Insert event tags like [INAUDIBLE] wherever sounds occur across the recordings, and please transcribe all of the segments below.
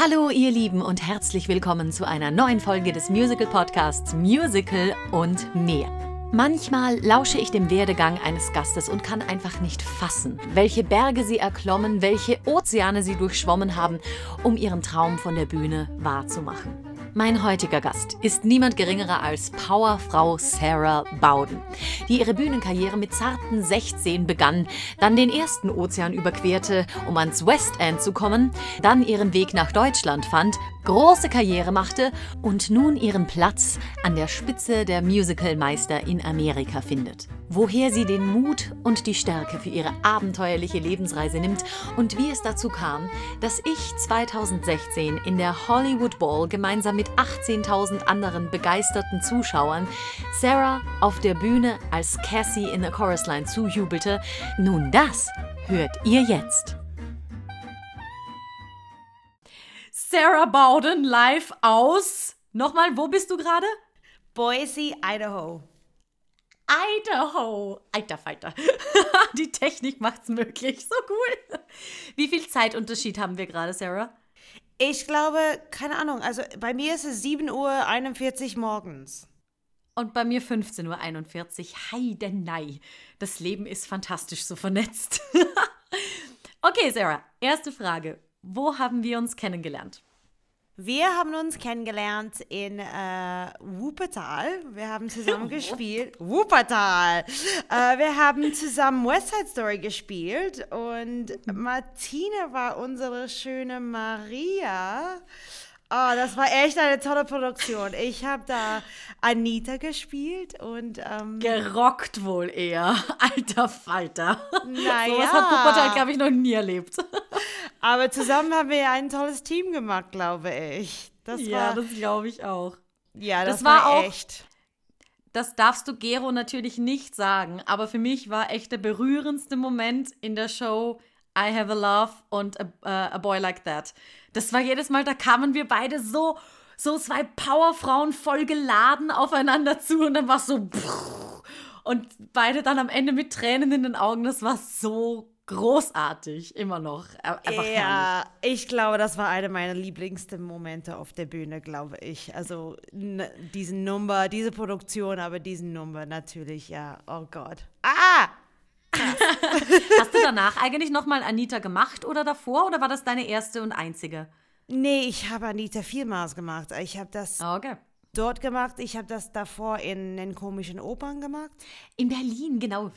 Hallo ihr Lieben und herzlich willkommen zu einer neuen Folge des Musical Podcasts Musical und mehr. Manchmal lausche ich dem Werdegang eines Gastes und kann einfach nicht fassen, welche Berge sie erklommen, welche Ozeane sie durchschwommen haben, um ihren Traum von der Bühne wahrzumachen. Mein heutiger Gast ist niemand geringerer als Powerfrau Sarah Bowden, die ihre Bühnenkarriere mit zarten 16 begann, dann den ersten Ozean überquerte, um ans West End zu kommen, dann ihren Weg nach Deutschland fand, große Karriere machte und nun ihren Platz an der Spitze der Musicalmeister in Amerika findet. Woher sie den Mut und die Stärke für ihre abenteuerliche Lebensreise nimmt und wie es dazu kam, dass ich 2016 in der Hollywood Ball gemeinsam mit 18.000 anderen begeisterten Zuschauern Sarah auf der Bühne als Cassie in der Chorus Line zujubelte, nun das hört ihr jetzt. Sarah Bowden live aus. Nochmal, wo bist du gerade? Boise, Idaho. Idaho. Alter Falter. [LAUGHS] Die Technik macht's möglich. So cool. Wie viel Zeitunterschied haben wir gerade, Sarah? Ich glaube, keine Ahnung, also bei mir ist es 7.41 Uhr morgens. Und bei mir 15.41 Uhr. Heidenei. Das Leben ist fantastisch so vernetzt. [LAUGHS] okay, Sarah, erste Frage. Wo haben wir uns kennengelernt? Wir haben uns kennengelernt in äh, Wuppertal. Wir haben zusammen [LAUGHS] gespielt. Wuppertal! Äh, wir haben zusammen West Side Story gespielt und Martina war unsere schöne Maria. Oh, das war echt eine tolle Produktion. Ich habe da Anita gespielt und ähm, gerockt wohl eher. [LAUGHS] Alter Falter. Naja. So was hat Wuppertal, glaube ich, noch nie erlebt. [LAUGHS] Aber zusammen haben wir ein tolles Team gemacht, glaube ich. Das ja, war, das glaube ich auch. Ja, das, das war, war, auch, echt. Das darfst du Gero natürlich nicht sagen, aber für mich war echt der berührendste Moment in der Show I Have a Love und a, uh, a Boy Like That. Das war jedes Mal, da kamen wir beide so, so zwei Powerfrauen voll geladen aufeinander zu und dann war es so und beide dann am Ende mit Tränen in den Augen. Das war so großartig, immer noch. Einfach ja, herrlich. ich glaube, das war einer meiner lieblingsten Momente auf der Bühne, glaube ich. Also diesen Nummer, diese Produktion, aber diesen Nummer natürlich, ja. Oh Gott. Ah! [LAUGHS] Hast du danach eigentlich nochmal Anita gemacht oder davor oder war das deine erste und einzige? Nee, ich habe Anita vielmals gemacht. Ich habe das ah, okay. dort gemacht. Ich habe das davor in den komischen Opern gemacht. In Berlin, genau.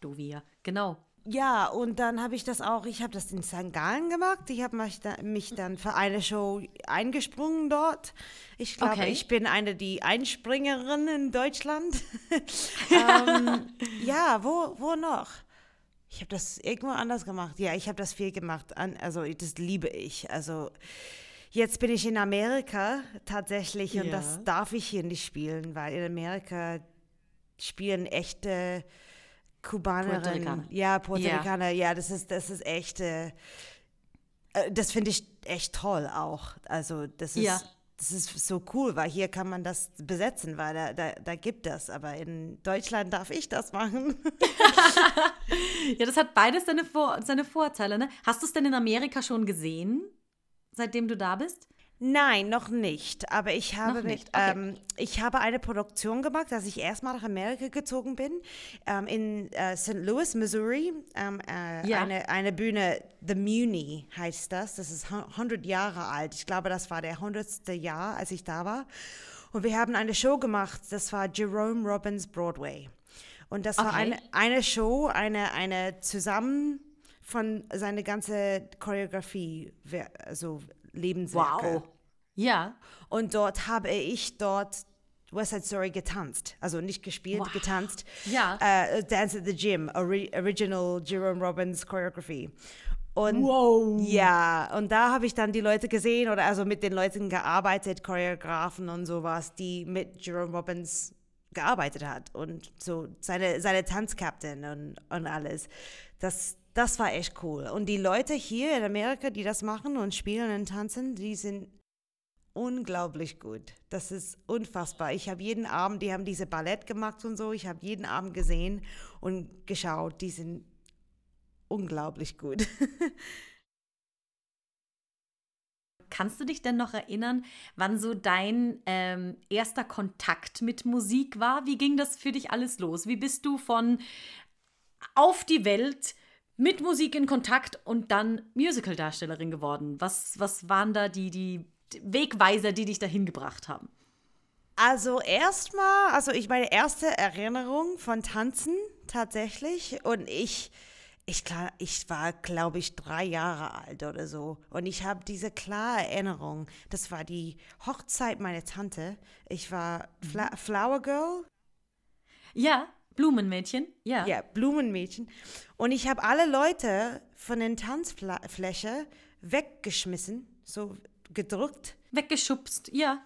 Du wir, genau. Ja, und dann habe ich das auch, ich habe das in St. Gallen gemacht. Ich habe mich, da, mich, dann für eine Show eingesprungen dort. Ich glaube, okay. ich bin eine die Einspringerin in Deutschland. [LAUGHS] [LAUGHS] ähm, ja, wo, wo noch? Ich habe das irgendwo anders gemacht. Ja, ich habe das viel gemacht. Also, das liebe ich. Also, jetzt bin ich in Amerika tatsächlich ja. und das darf ich hier nicht spielen, weil in Amerika spielen echte Kubanerin. Ja, Puerto Ricaner, ja. ja, das ist, das ist echt, äh, äh, das finde ich echt toll auch. Also das ist, ja. Das ist so cool, weil hier kann man das besetzen, weil da, da, da gibt das. Aber in Deutschland darf ich das machen. [LAUGHS] ja, das hat beides seine, Vor seine Vorteile. Ne? Hast du es denn in Amerika schon gesehen, seitdem du da bist? Nein, noch nicht. Aber ich habe, mit, okay. ähm, ich habe eine Produktion gemacht, als ich erstmal nach Amerika gezogen bin, ähm, in äh, St. Louis, Missouri. Ähm, äh, ja. eine, eine Bühne, The Muni heißt das. Das ist 100 Jahre alt. Ich glaube, das war der 100. Jahr, als ich da war. Und wir haben eine Show gemacht, das war Jerome Robbins Broadway. Und das okay. war eine, eine Show, eine, eine zusammen von seiner ganzen Choreografie, also Lebenswerke. Wow. Ja. Und dort habe ich dort West Side Story getanzt. Also nicht gespielt, wow. getanzt. Ja. Uh, Dance at the Gym, ori Original Jerome Robbins Choreography. Und wow. ja, und da habe ich dann die Leute gesehen oder also mit den Leuten gearbeitet, Choreografen und sowas, die mit Jerome Robbins gearbeitet hat und so seine, seine Tanzkapitän und, und alles. Das, das war echt cool. Und die Leute hier in Amerika, die das machen und spielen und tanzen, die sind unglaublich gut. Das ist unfassbar. Ich habe jeden Abend, die haben diese Ballett gemacht und so, ich habe jeden Abend gesehen und geschaut. Die sind unglaublich gut. [LAUGHS] kannst du dich denn noch erinnern, wann so dein ähm, erster Kontakt mit Musik war? Wie ging das für dich alles los? Wie bist du von auf die Welt mit Musik in Kontakt und dann Musical-Darstellerin geworden? Was, was waren da die, die Wegweiser, die dich dahin gebracht haben? Also erstmal, also ich meine erste Erinnerung von Tanzen tatsächlich und ich ich, klar, ich war, glaube ich, drei Jahre alt oder so. Und ich habe diese klare Erinnerung. Das war die Hochzeit meiner Tante. Ich war Fla mhm. Flower Girl. Ja, Blumenmädchen. Ja. Ja, Blumenmädchen. Und ich habe alle Leute von den Tanzfläche weggeschmissen, so gedrückt. Weggeschubst, ja.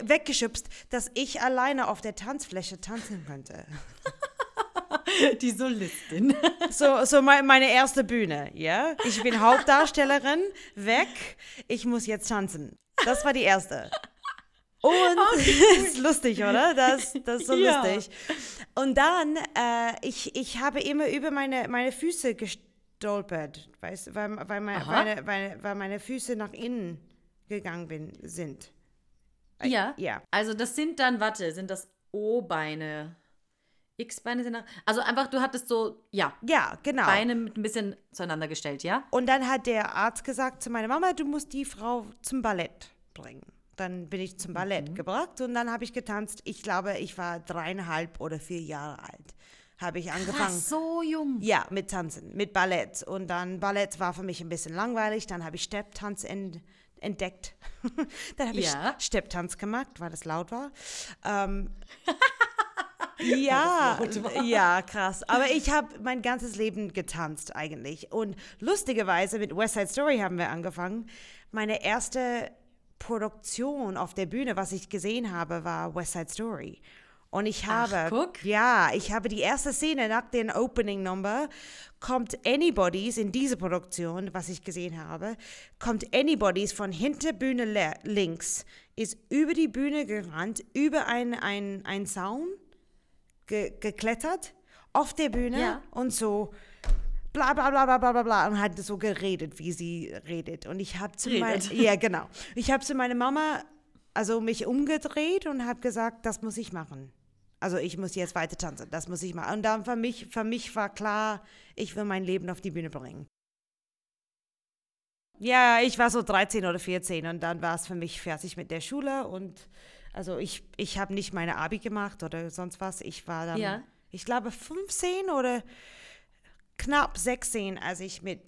Weggeschubst, dass ich alleine auf der Tanzfläche tanzen könnte. [LAUGHS] Die Solistin. [LAUGHS] So, so meine erste Bühne, ja. Ich bin Hauptdarstellerin, weg. Ich muss jetzt tanzen. Das war die erste. Und [LAUGHS] okay. ist lustig, oder? Das, das ist so [LAUGHS] ja. lustig. Und dann, äh, ich, ich habe immer über meine, meine Füße gestolpert, weißt, weil, weil, mein, meine, weil, weil meine Füße nach innen gegangen bin, sind. Ja. ja. Also das sind dann, warte, sind das O-Beine? X-Beine sind. Also einfach, du hattest so, ja. Ja, genau. Beine mit ein bisschen zueinander gestellt, ja? Und dann hat der Arzt gesagt zu meiner Mama, du musst die Frau zum Ballett bringen. Dann bin ich zum Ballett mhm. gebracht und dann habe ich getanzt. Ich glaube, ich war dreieinhalb oder vier Jahre alt. Habe ich angefangen. Ach, so jung. Ja, mit Tanzen, mit Ballett. Und dann Ballett war für mich ein bisschen langweilig. Dann habe ich Stepptanz entdeckt. [LAUGHS] dann habe ja. ich Stepptanz gemacht, weil es laut war. Ähm, [LAUGHS] Ja, ja, krass. Aber ich habe mein ganzes Leben getanzt eigentlich. Und lustigerweise mit West Side Story haben wir angefangen. Meine erste Produktion auf der Bühne, was ich gesehen habe, war West Side Story. Und ich habe, Ach, ja, ich habe die erste Szene nach dem Opening Number, kommt Anybody's in diese Produktion, was ich gesehen habe, kommt Anybody's von hinter Bühne links, ist über die Bühne gerannt, über einen ein Zaun ge geklettert auf der Bühne ja. und so bla bla bla bla bla bla und hat so geredet, wie sie redet. Und ich habe zu meiner [LAUGHS] ja genau, ich habe zu meiner Mama also mich umgedreht und habe gesagt, das muss ich machen. Also ich muss jetzt weiter tanzen, das muss ich machen. Und dann für mich, für mich war klar, ich will mein Leben auf die Bühne bringen. Ja, ich war so 13 oder 14 und dann war es für mich fertig mit der Schule und also ich, ich habe nicht meine Abi gemacht oder sonst was. Ich war dann, ja. ich glaube, 15 oder knapp 16, als ich mit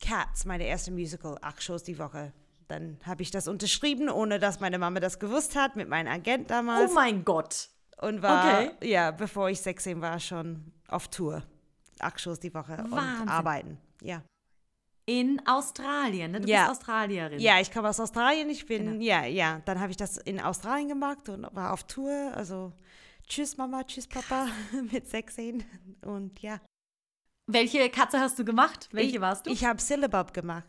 Cats, meine erste Musical, acht Shows die Woche, dann habe ich das unterschrieben, ohne dass meine Mama das gewusst hat, mit meinem Agent damals. Oh mein Gott. Und war, okay. ja, bevor ich 16 war, schon auf Tour. Acht Shows die Woche Wahnsinn. und arbeiten. Ja in Australien. Ne? Du ja. bist Australierin. Ja, ich komme aus Australien. Ich bin, genau. ja, ja. Dann habe ich das in Australien gemacht und war auf Tour. Also tschüss Mama, tschüss Papa [LAUGHS] mit 16 und ja. Welche Katze hast du gemacht? Welche ich, warst du? Ich habe Syllabub gemacht.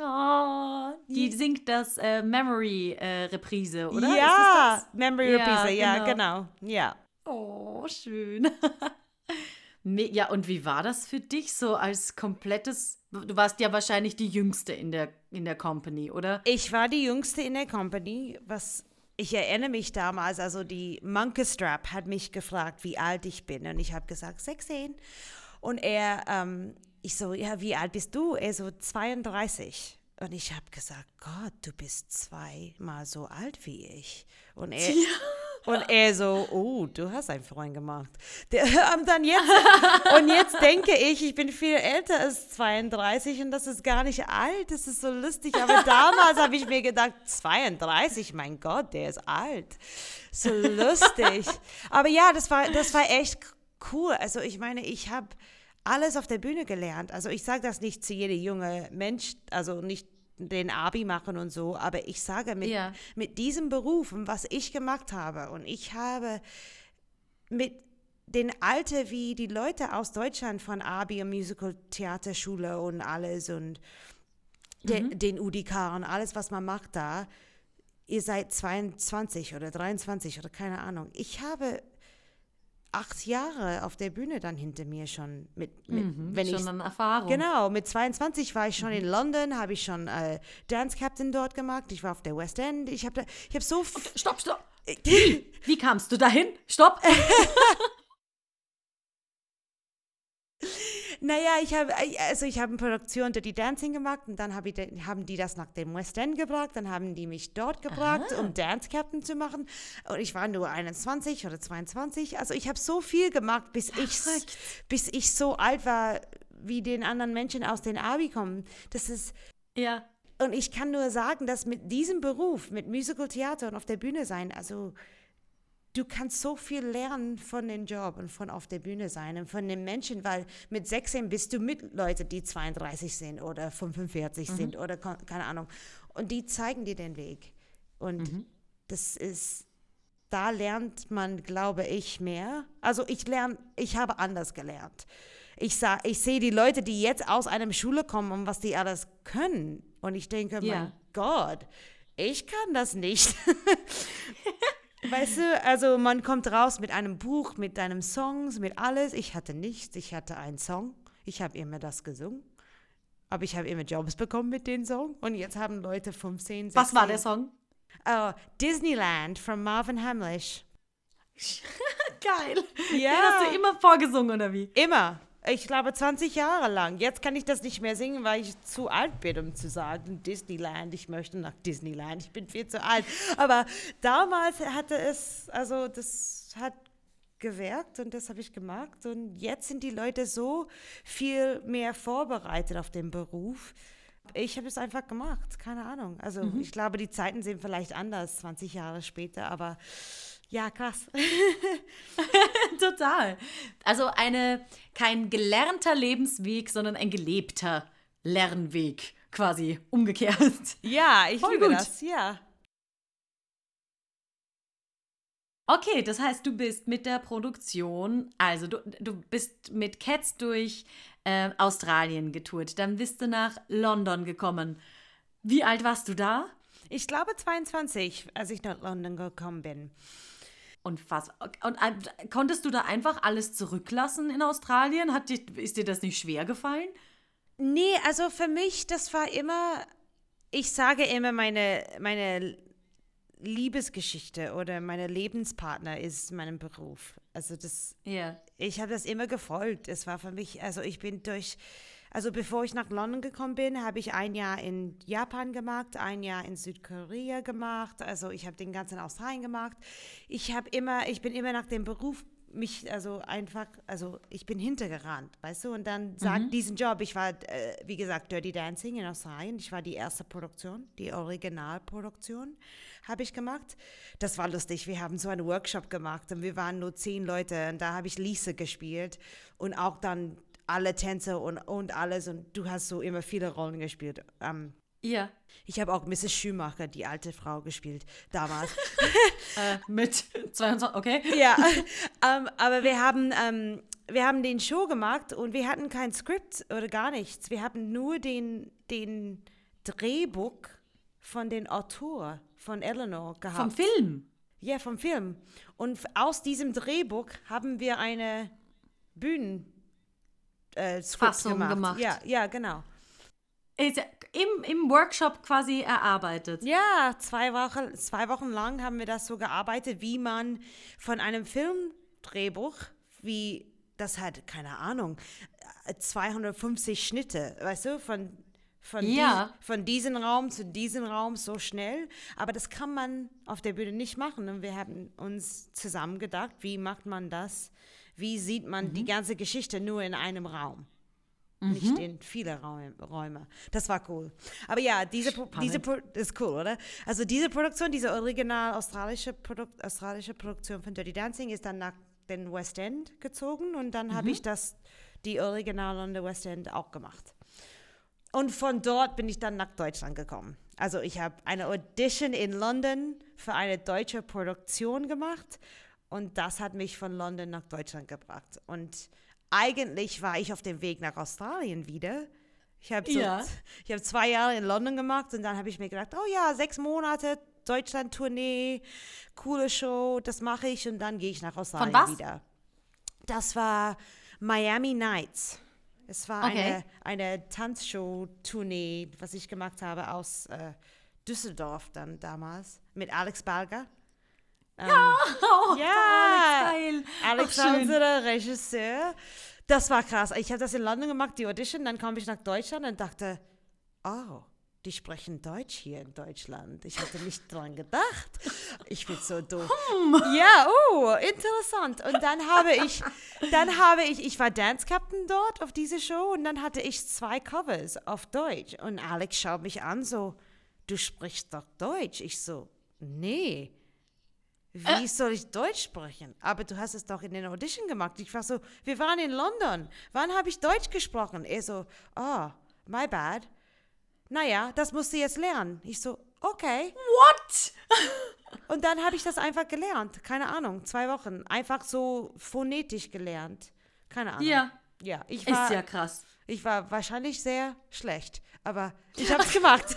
Oh, die singt das äh, Memory-Reprise, äh, oder? Ja, Memory-Reprise, ja, ja, genau. genau. Ja. Oh, schön. [LAUGHS] Ja, und wie war das für dich so als komplettes, du warst ja wahrscheinlich die Jüngste in der, in der Company, oder? Ich war die Jüngste in der Company, was ich erinnere mich damals, also die Monkey Strap hat mich gefragt, wie alt ich bin und ich habe gesagt 16 und er, ähm, ich so, ja, wie alt bist du? Er so 32 und ich habe gesagt, Gott, du bist zweimal so alt wie ich und er... Ja und er so, oh, du hast einen Freund gemacht. Der, [LAUGHS] ähm, dann jetzt, und jetzt denke ich, ich bin viel älter als 32 und das ist gar nicht alt. Das ist so lustig. Aber damals habe ich mir gedacht, 32, mein Gott, der ist alt. So lustig. Aber ja, das war, das war echt cool. Also ich meine, ich habe alles auf der Bühne gelernt. Also ich sage das nicht zu jedem jungen Mensch, also nicht den Abi machen und so, aber ich sage mit, ja. mit diesem Beruf und was ich gemacht habe und ich habe mit den Alter wie die Leute aus Deutschland von Abi und Musical Theaterschule und alles und de, mhm. den UDK und alles, was man macht da, ihr seid 22 oder 23 oder keine Ahnung. Ich habe acht Jahre auf der Bühne dann hinter mir schon. Mit, mit Mhm, wenn schon ich, eine Erfahrung. Genau, mit 22 war ich schon in London, habe ich schon äh, Dance Captain dort gemacht. Ich war auf der West End. Ich habe ich hab so. f- Stopp, stopp. Wie? [LAUGHS] Wie kamst du dahin? Stopp. [LAUGHS] Naja, ich habe also ich habe eine Produktion Dirty Dancing gemacht und dann hab ich, haben die das nach dem West End gebracht, dann haben die mich dort gebracht, um Dance Captain zu machen und ich war nur 21 oder 22, also ich habe so viel gemacht, bis ich verrückt. bis ich so alt war, wie den anderen Menschen aus den Abi kommen. Das ist ja. und ich kann nur sagen, dass mit diesem Beruf, mit Musical Theater und auf der Bühne sein, also du kannst so viel lernen von dem Job und von auf der Bühne sein und von den Menschen, weil mit 16 bist du mit Leuten, die 32 sind oder 45 sind oder keine Ahnung. Und die zeigen dir den Weg. Und das ist, da lernt man, glaube ich, mehr. Also ich lerne, ich habe anders gelernt. Ich, sah, ich sehe die Leute, die jetzt aus einer Schule kommen und was die alles können. Und ich denke, Ja. mein Gott, ich kann das nicht. [LAUGHS] [LAUGHS] Weißt du, also man kommt raus mit einem Buch, mit deinem Songs, mit alles. Ich hatte nichts, ich hatte einen Song. Ich habe immer das gesungen. Aber ich habe immer Jobs bekommen mit dem Song. Und jetzt haben Leute 15, 16. Was war der Song? Oh, Disneyland von Marvin Hamlish. [LAUGHS] Geil. Ja. Den hast du immer vorgesungen, oder wie? Immer. Ich glaube 20 Jahre lang. Jetzt kann ich das nicht mehr singen, weil ich zu alt bin, um zu sagen, Disneyland, ich möchte nach Disneyland. Ich bin viel zu alt. Aber damals hatte es, also das hat gewirkt und das habe ich gemacht. Und jetzt sind die Leute so viel mehr vorbereitet auf den Beruf. Ich habe es einfach gemacht, keine Ahnung. Also ich glaube, die Zeiten sind vielleicht anders, 20 Jahre später, aber ja, krass. [LAUGHS] [LAUGHS] Total. Also eine, kein gelernter Lebensweg, sondern ein gelebter Lernweg, quasi umgekehrt. Ja, ich Voll liebe gut. das, ja. Okay, das heißt, du bist mit der Produktion, also du, du bist mit Cats durch äh, Australien getourt, dann bist du nach London gekommen. Wie alt warst du da? Ich glaube 22, als ich nach London gekommen bin. Und was? Und äh, konntest du da einfach alles zurücklassen in Australien? Hat dir, ist dir das nicht schwer gefallen? Nee, also für mich, das war immer, ich sage immer, meine, meine Liebesgeschichte oder meine Lebenspartner ist mein Beruf. Also das, Ja. ich habe das immer gefolgt. Es war für mich, also ich bin durch, also bevor ich nach London gekommen bin, habe ich ein Jahr in Japan gemacht, ein Jahr in Südkorea gemacht. Also ich habe den ganzen Australien gemacht. Ich habe immer, ich bin immer nach dem Beruf mich, also einfach, also ich bin hintergerannt, weißt du? Und dann sagt diesen Job, ich war, äh, wie gesagt, Dirty Dancing in Australien. Ich war die erste Produktion, die Originalproduktion habe ich gemacht. Das war lustig. Wir haben so einen Workshop gemacht und wir waren nur zehn Leute und da habe ich Lisa gespielt und auch dann alle Tänze und, und alles und du hast so immer viele Rollen gespielt. Ähm, Ja. ich habe auch Mrs. Schumacher, die alte Frau, gespielt damals. [LAUGHS] Äh, mit 22, okay. ja, [LAUGHS] ähm, aber wir haben, ähm, wir haben den Show gemacht und wir hatten kein Skript oder gar nichts. Wir hatten nur den, den Drehbuch von den Autor von Eleanor gehabt. Vom Film. Ja, vom Film. Und aus diesem Drehbuch haben wir eine Bühnen äh, Fassung gemacht. gemacht. Ja, ja, genau. Ist Im, Im Workshop quasi erarbeitet. Ja, zwei Wochen, zwei Wochen lang haben wir das so gearbeitet, wie man von einem Filmdrehbuch, wie das hat, keine Ahnung, äh, 250 Schnitte, weißt du, von, von, Ja. dies, von diesem Raum zu diesem Raum so schnell. Aber das kann man auf der Bühne nicht machen. Und wir haben uns zusammen gedacht, wie macht man das? Wie sieht man die ganze Geschichte nur in einem Raum? Nicht in viele Räume. Das war cool. Aber ja, diese, diese Pro ist cool, oder? Also diese Produktion, diese original australische, Produkt, australische Produktion von Dirty Dancing ist dann nach den West End gezogen und dann habe ich das, die Original an der West End auch gemacht. Und von dort bin ich dann nach Deutschland gekommen. Also ich habe eine Audition in London für eine deutsche Produktion gemacht und das hat mich von London nach Deutschland gebracht. Und eigentlich war ich auf dem Weg nach Australien wieder. Ich habe so, Ja. ich habe zwei Jahre in London gemacht und dann habe ich mir gedacht, oh ja, sechs Monate Deutschland-Tournee, coole Show, das mache ich und dann gehe ich nach Australien was? wieder. Das war Miami Nights. Es war okay. eine, eine Tanzshow-Tournee, was ich gemacht habe aus äh, Düsseldorf dann damals mit Alex Berger. Ähm, ja, oh, ja, Alex, Alex war unser Regisseur. Das war krass. Ich habe das in London gemacht, die Audition, dann kam ich nach Deutschland und dachte, oh, die sprechen Deutsch hier in Deutschland. Ich hatte nicht dran gedacht. Ich bin so doof. Hm. Ja, oh, interessant. Und dann habe ich, dann habe ich, ich war Dance Captain dort auf diese Show und dann hatte ich zwei Covers auf Deutsch. Und Alex schaut mich an so, du sprichst doch Deutsch. Ich so, nee. Wie äh. soll ich Deutsch sprechen? Aber du hast es doch in den Audition gemacht. Ich war so, wir waren in London. Wann habe ich Deutsch gesprochen? Er so, oh, my bad naja, das musst du jetzt lernen. Ich so, okay. What? [LAUGHS] Und dann habe ich das einfach gelernt. Keine Ahnung, zwei Wochen. Einfach so phonetisch gelernt. Keine Ahnung. Ja. Ja, ich war. Ist ja krass. Ich war wahrscheinlich sehr schlecht, aber ich habe es gemacht. [LAUGHS]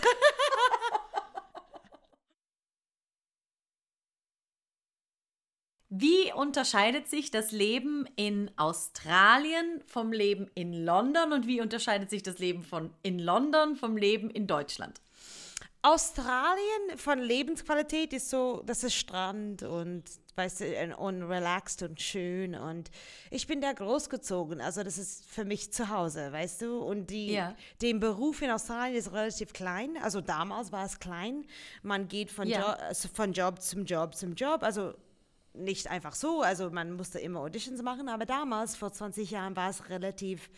Wie unterscheidet sich das Leben in Australien vom Leben in London und wie unterscheidet sich das Leben von in London vom Leben in Deutschland? Australien von Lebensqualität ist so, das ist Strand und weißt du, und relaxed und schön und ich bin da großgezogen, also das ist für mich zu Hause, weißt du, und die, ja. den Beruf in Australien ist relativ klein, also damals war es klein, man geht von, ja. jo also von Job zum Job zum Job, also nicht einfach so, also man musste immer Auditions machen, aber damals, vor 20 Jahren, war es relativ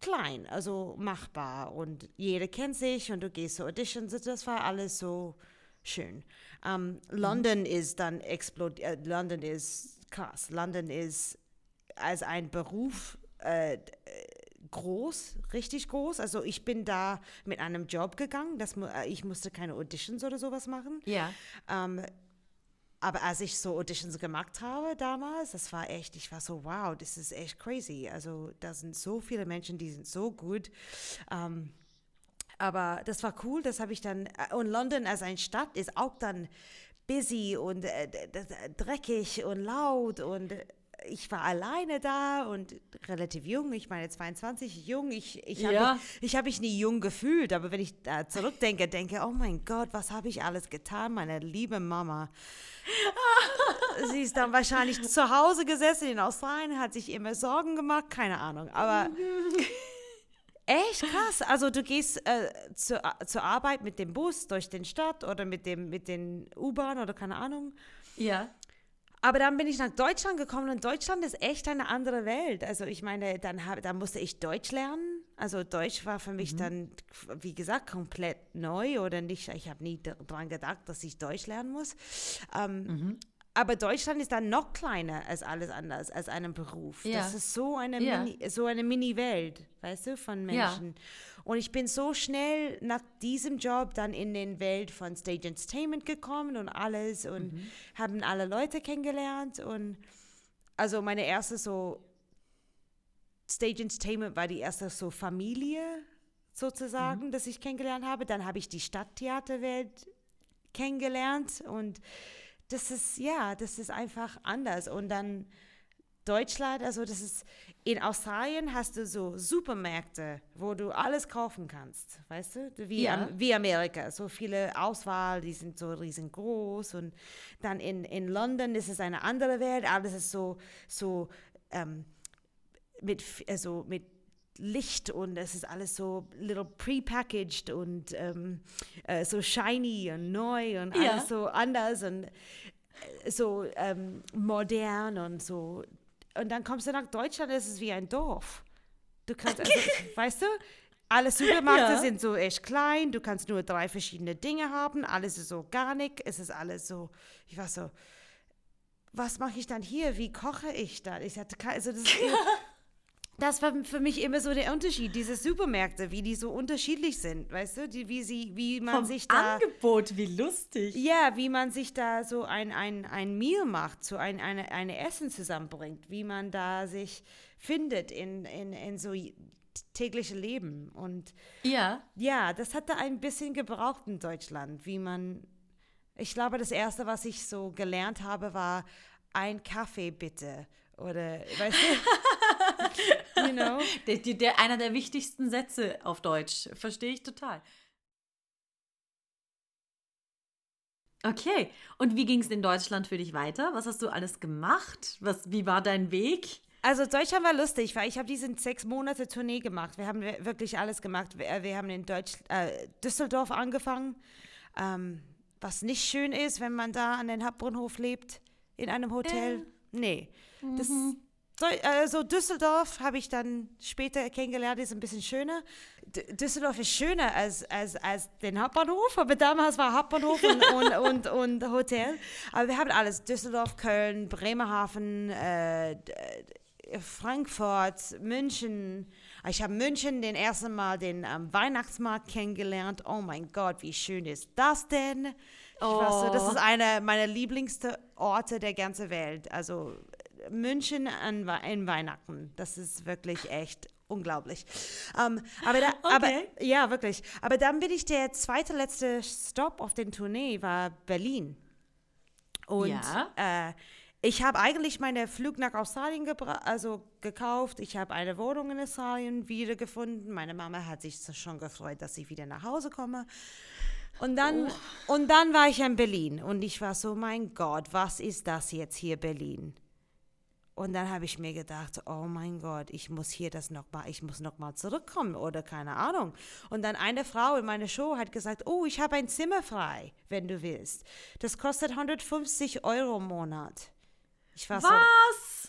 klein, also machbar und jeder kennt sich und du gehst zu Auditions, das war alles so schön. Um, ähm, London mhm. ist dann explodiert, äh, London ist krass, London ist als ein Beruf äh, groß, richtig groß. Also ich bin da mit einem Job gegangen, das, äh, ich musste keine Auditions oder sowas machen. Ja. Um, ähm, aber als ich so Auditions gemacht habe damals, das war echt, ich war so, wow, das ist echt crazy. Also da sind so viele Menschen, die sind so gut. Ähm, aber das war cool, das habe ich dann, äh, und London als eine Stadt ist auch dann busy und äh, dreckig und laut und ich war alleine da und relativ jung, ich meine 22, jung, ich, ich habe ja. mich, hab mich nie jung gefühlt, aber wenn ich da zurückdenke, denke, oh mein Gott, was habe ich alles getan, meine liebe Mama. Sie ist dann wahrscheinlich zu Hause gesessen in Australien, hat sich immer Sorgen gemacht, keine Ahnung, aber [LAUGHS] echt krass. Also du gehst äh, zu, zur Arbeit mit dem Bus durch den Stadt oder mit dem mit den U-Bahn oder keine Ahnung. Ja. Aber dann bin ich nach Deutschland gekommen und Deutschland ist echt eine andere Welt. Also ich meine, dann, hab, dann musste ich Deutsch lernen. Also Deutsch war für mich mhm. dann, wie gesagt, komplett neu oder nicht. Ich habe nie daran gedacht, dass ich Deutsch lernen muss. Ähm, mhm. Aber Deutschland ist dann noch kleiner als alles anders, als einen Beruf. Ja. Das ist so eine ja. Mini, so eine Mini-Welt, weißt du, von Menschen. Ja. Und ich bin so schnell nach diesem Job dann in den Welt von Stage Entertainment gekommen und alles und mhm. haben alle Leute kennengelernt und also meine erste so Stage Entertainment war die erste so Familie sozusagen, mhm. dass ich kennengelernt habe. Dann habe ich die Stadttheaterwelt kennengelernt und das ist ja, das ist einfach anders. Und dann Deutschland, also das ist, in Australien hast du so Supermärkte, wo du alles kaufen kannst, weißt du, wie, ja. am, wie Amerika, so viele Auswahl, die sind so riesengroß. Und dann in, in London ist es eine andere Welt, alles ist so, so ähm, mit, also mit Licht und es ist alles so little prepackaged und ähm, äh, so shiny und neu und ja. alles so anders und äh, so ähm, modern und so und dann kommst du nach Deutschland, ist es wie ein Dorf. Du kannst, also, [LAUGHS] weißt du, alle Supermärkte ja. sind so echt klein, du kannst nur drei verschiedene Dinge haben, alles ist organic, es ist alles so, ich war so, was mache ich dann hier, wie koche ich dann? Ich hatte, also das, [LAUGHS] das war für mich immer so der Unterschied, diese Supermärkte, wie die so unterschiedlich sind, weißt du, die, wie sie, wie man Vom sich da Angebot, wie lustig. Ja, wie man sich da so ein ein ein Meal macht, so ein eine eine Essen zusammenbringt, wie man da sich findet in in in so tägliche Leben. Und ja, ja, das hatte ein bisschen gebraucht in Deutschland, wie man ich glaube, das erste, was ich so gelernt habe, war ein Kaffee bitte Oder, weißt du? [LAUGHS] you know? Der, der, einer der wichtigsten Sätze auf Deutsch. Verstehe ich total. Okay, und wie ging es in Deutschland für dich weiter? Was hast du alles gemacht? Was, wie war dein Weg? Also Deutschland war lustig, weil ich habe diesen sechs Monate Tournee gemacht. Wir haben wirklich alles gemacht. Wir, wir haben in Deutsch, äh, Düsseldorf angefangen, ähm, was nicht schön ist, wenn man da an den Hauptbahnhof lebt, in einem Hotel. Äh. Nee, das, mhm. Also Düsseldorf habe ich dann später kennengelernt, ist ein bisschen schöner. D Düsseldorf ist schöner als, als, als den Hauptbahnhof, aber damals war Hauptbahnhof und, [LAUGHS] und, und, und, Hotel. Aber wir haben alles, Düsseldorf, Köln, Bremerhaven, äh, Frankfurt, München. Ich habe München den ersten Mal den ähm, Weihnachtsmarkt kennengelernt. Oh mein Gott, wie schön ist das denn? Oh. Weiß, das ist einer meiner Lieblingsorte der ganzen Welt. Also München an, in Weihnachten. Das ist wirklich echt unglaublich. Um, ähm, aber, da, [LAUGHS] okay. aber ja, wirklich. Aber dann bin ich der zweite letzte Stop auf den Tournee war Berlin. Und ja. äh, ich habe eigentlich meine Flug nach Australien also gekauft. Ich habe eine Wohnung in Australien wiedergefunden. Meine Mama hat sich schon gefreut, dass ich wieder nach Hause komme. Und dann, oh. und dann war ich in Berlin und ich war so, mein Gott, was ist das jetzt hier Berlin? Und dann habe ich mir gedacht, oh mein Gott, ich muss hier das noch mal, ich muss noch mal zurückkommen oder keine Ahnung. Und dann eine Frau in meiner Show hat gesagt, oh, ich habe ein Zimmer frei, wenn du willst. Das kostet 150 Euro im Monat. Ich war Was? So,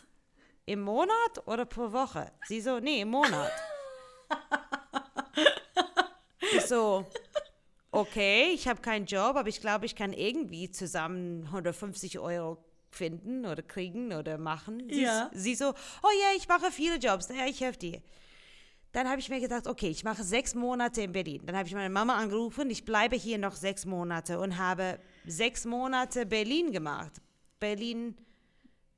Im Monat oder pro Woche? Sie so, nee, im Monat. ich so, okay, ich habe keinen Job, aber ich glaube, ich kann irgendwie zusammen 150 Euro finden oder kriegen oder machen. Sie, ja. sie so, oh ja, ich mache viele Jobs, ja, ich helfe dir. Dann habe ich mir gedacht, okay, ich mache sechs Monate in Berlin. Dann habe ich meine Mama angerufen, ich bleibe hier noch sechs Monate und habe sechs Monate Berlin gemacht. Berlin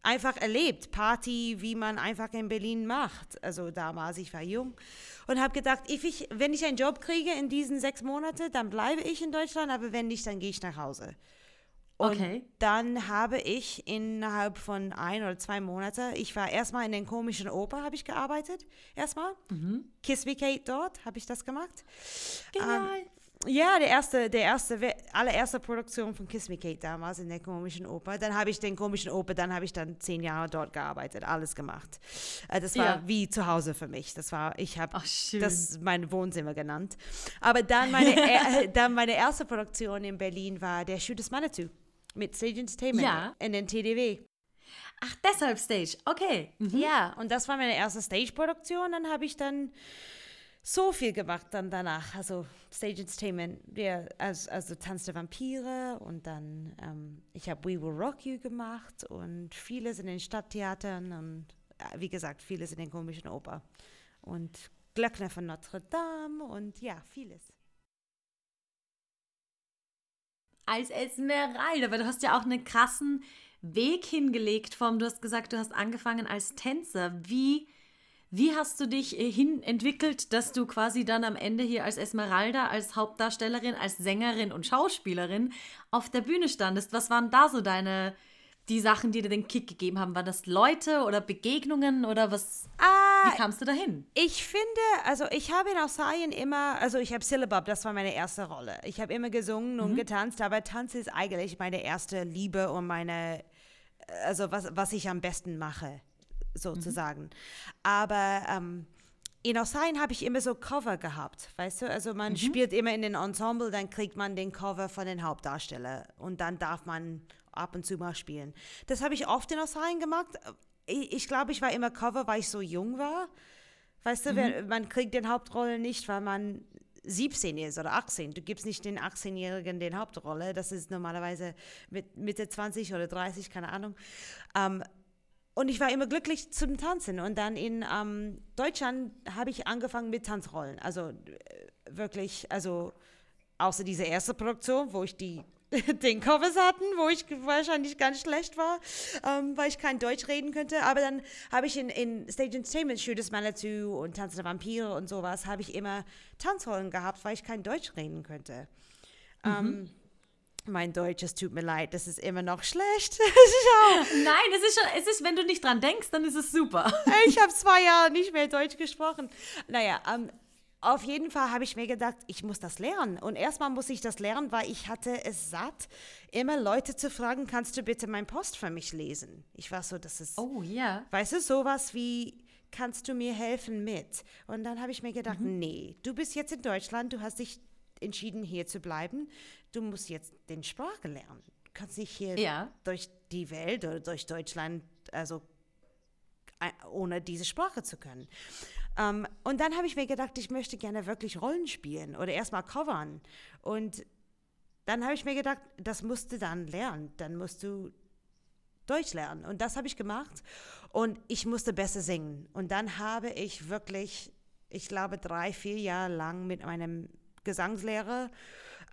einfach erlebt, Party, wie man einfach in Berlin macht. Also damals, ich war jung und habe gedacht, ich, wenn ich einen Job kriege in diesen sechs Monaten, dann bleibe ich in Deutschland, aber wenn nicht, dann gehe ich nach Hause. Und okay. dann habe ich innerhalb von ein oder zwei Monaten, ich war erstmal in den komischen Oper, habe ich gearbeitet, erstmal. Mhm. Kiss Me Kate dort habe ich das gemacht. Genial. Ähm, ja, der erste, der erste, allererste Produktion von Kiss Me Kate damals in der komischen Oper. Dann habe ich den komischen Oper, dann habe ich dann zehn Jahre dort gearbeitet, alles gemacht. Äh, das war ja. wie zu Hause für mich. Das war, ich habe das mein Wohnzimmer genannt. Aber dann meine, [LAUGHS] dann meine erste Produktion in Berlin war der des Manitou mit Stage Entertainment ja. in den TDW. Ach, deshalb Stage, okay. Mhm. Ja, und das war meine erste Stage-Produktion. Dann habe ich dann so viel gemacht dann danach. Also Stage Entertainment, ja, also, also Tanz der Vampire und dann, ähm, ich habe We Will Rock You gemacht und vieles in den Stadttheatern und äh, wie gesagt, vieles in den komischen Oper. Und Glöckner von Notre Dame und ja, vieles als Esmeralda, weil du hast ja auch einen krassen Weg hingelegt vom, du hast gesagt, du hast angefangen als Tänzer. Wie, wie hast du dich äh, hin entwickelt, dass du quasi dann am Ende hier als Esmeralda, als Hauptdarstellerin, als Sängerin und Schauspielerin auf der Bühne standest? Was waren da so deine, die Sachen, die dir den Kick gegeben haben? Waren das Leute oder Begegnungen oder was? Ah, wie kamst du dahin? Ich finde, also ich habe in Australien immer, also ich habe Syllabub, das war meine erste Rolle. Ich habe immer gesungen und mhm. getanzt, aber Tanz ist eigentlich meine erste Liebe und meine, also was, was ich am besten mache, sozusagen. Mhm. Aber ähm, in Australien habe ich immer so Cover gehabt, weißt du? Also man mhm. spielt immer in den Ensemble, dann kriegt man den Cover von den Hauptdarsteller und dann darf man ab und zu mal spielen. Das habe ich oft in Australien gemacht. Ich, ich glaube, ich war immer Cover, weil ich so jung war. Weißt du, mhm. man kriegt den Hauptrolle nicht, weil man 17 ist oder 18. Du gibst nicht den 18-Jährigen den Hauptrolle. Das ist normalerweise mit Mitte 20 oder 30, keine Ahnung. Ähm, und ich war immer glücklich zum Tanzen. Und dann in um, Deutschland habe ich angefangen mit Tanzrollen. Also äh, wirklich, also außer diese erste Produktion, wo ich die [LAUGHS] den Covers hatten, wo ich wahrscheinlich ganz schlecht war, ähm, weil ich kein Deutsch reden könnte. Aber dann habe ich in, in Stage Entertainment, Shooters Manitou und Tanz der Vampire und sowas, habe ich immer Tanzrollen gehabt, weil ich kein Deutsch reden könnte. Mhm. Ähm, Mein Deutsch, es tut mir leid, das ist immer noch schlecht. [LAUGHS] Nein, es ist schon, es ist, wenn du nicht dran denkst, dann ist es super. ich habe zwei Jahre nicht mehr Deutsch gesprochen. Naja, ähm, auf jeden Fall habe ich mir gedacht, ich muss das lernen. Und erstmal muss ich das lernen, weil ich hatte es satt, immer Leute zu fragen, kannst du bitte mein Post für mich lesen? Ich war so, das ist, oh ja. Weißt du, sowas wie, kannst du mir helfen mit? Und dann habe ich mir gedacht, mhm. nee, du bist jetzt in Deutschland, du hast dich entschieden, hier zu bleiben. Du musst jetzt den Sprache lernen. Du kannst nicht hier ja. durch die Welt oder durch Deutschland, also ohne diese Sprache zu können. Um, ähm, und dann habe ich mir gedacht, ich möchte gerne wirklich Rollen spielen oder erstmal covern. Und dann habe ich mir gedacht, das musst du dann lernen. Dann musst du Deutsch lernen. Und das habe ich gemacht. Und ich musste besser singen. Und dann habe ich wirklich, ich glaube, drei, vier Jahre lang mit meinem Gesangslehrer,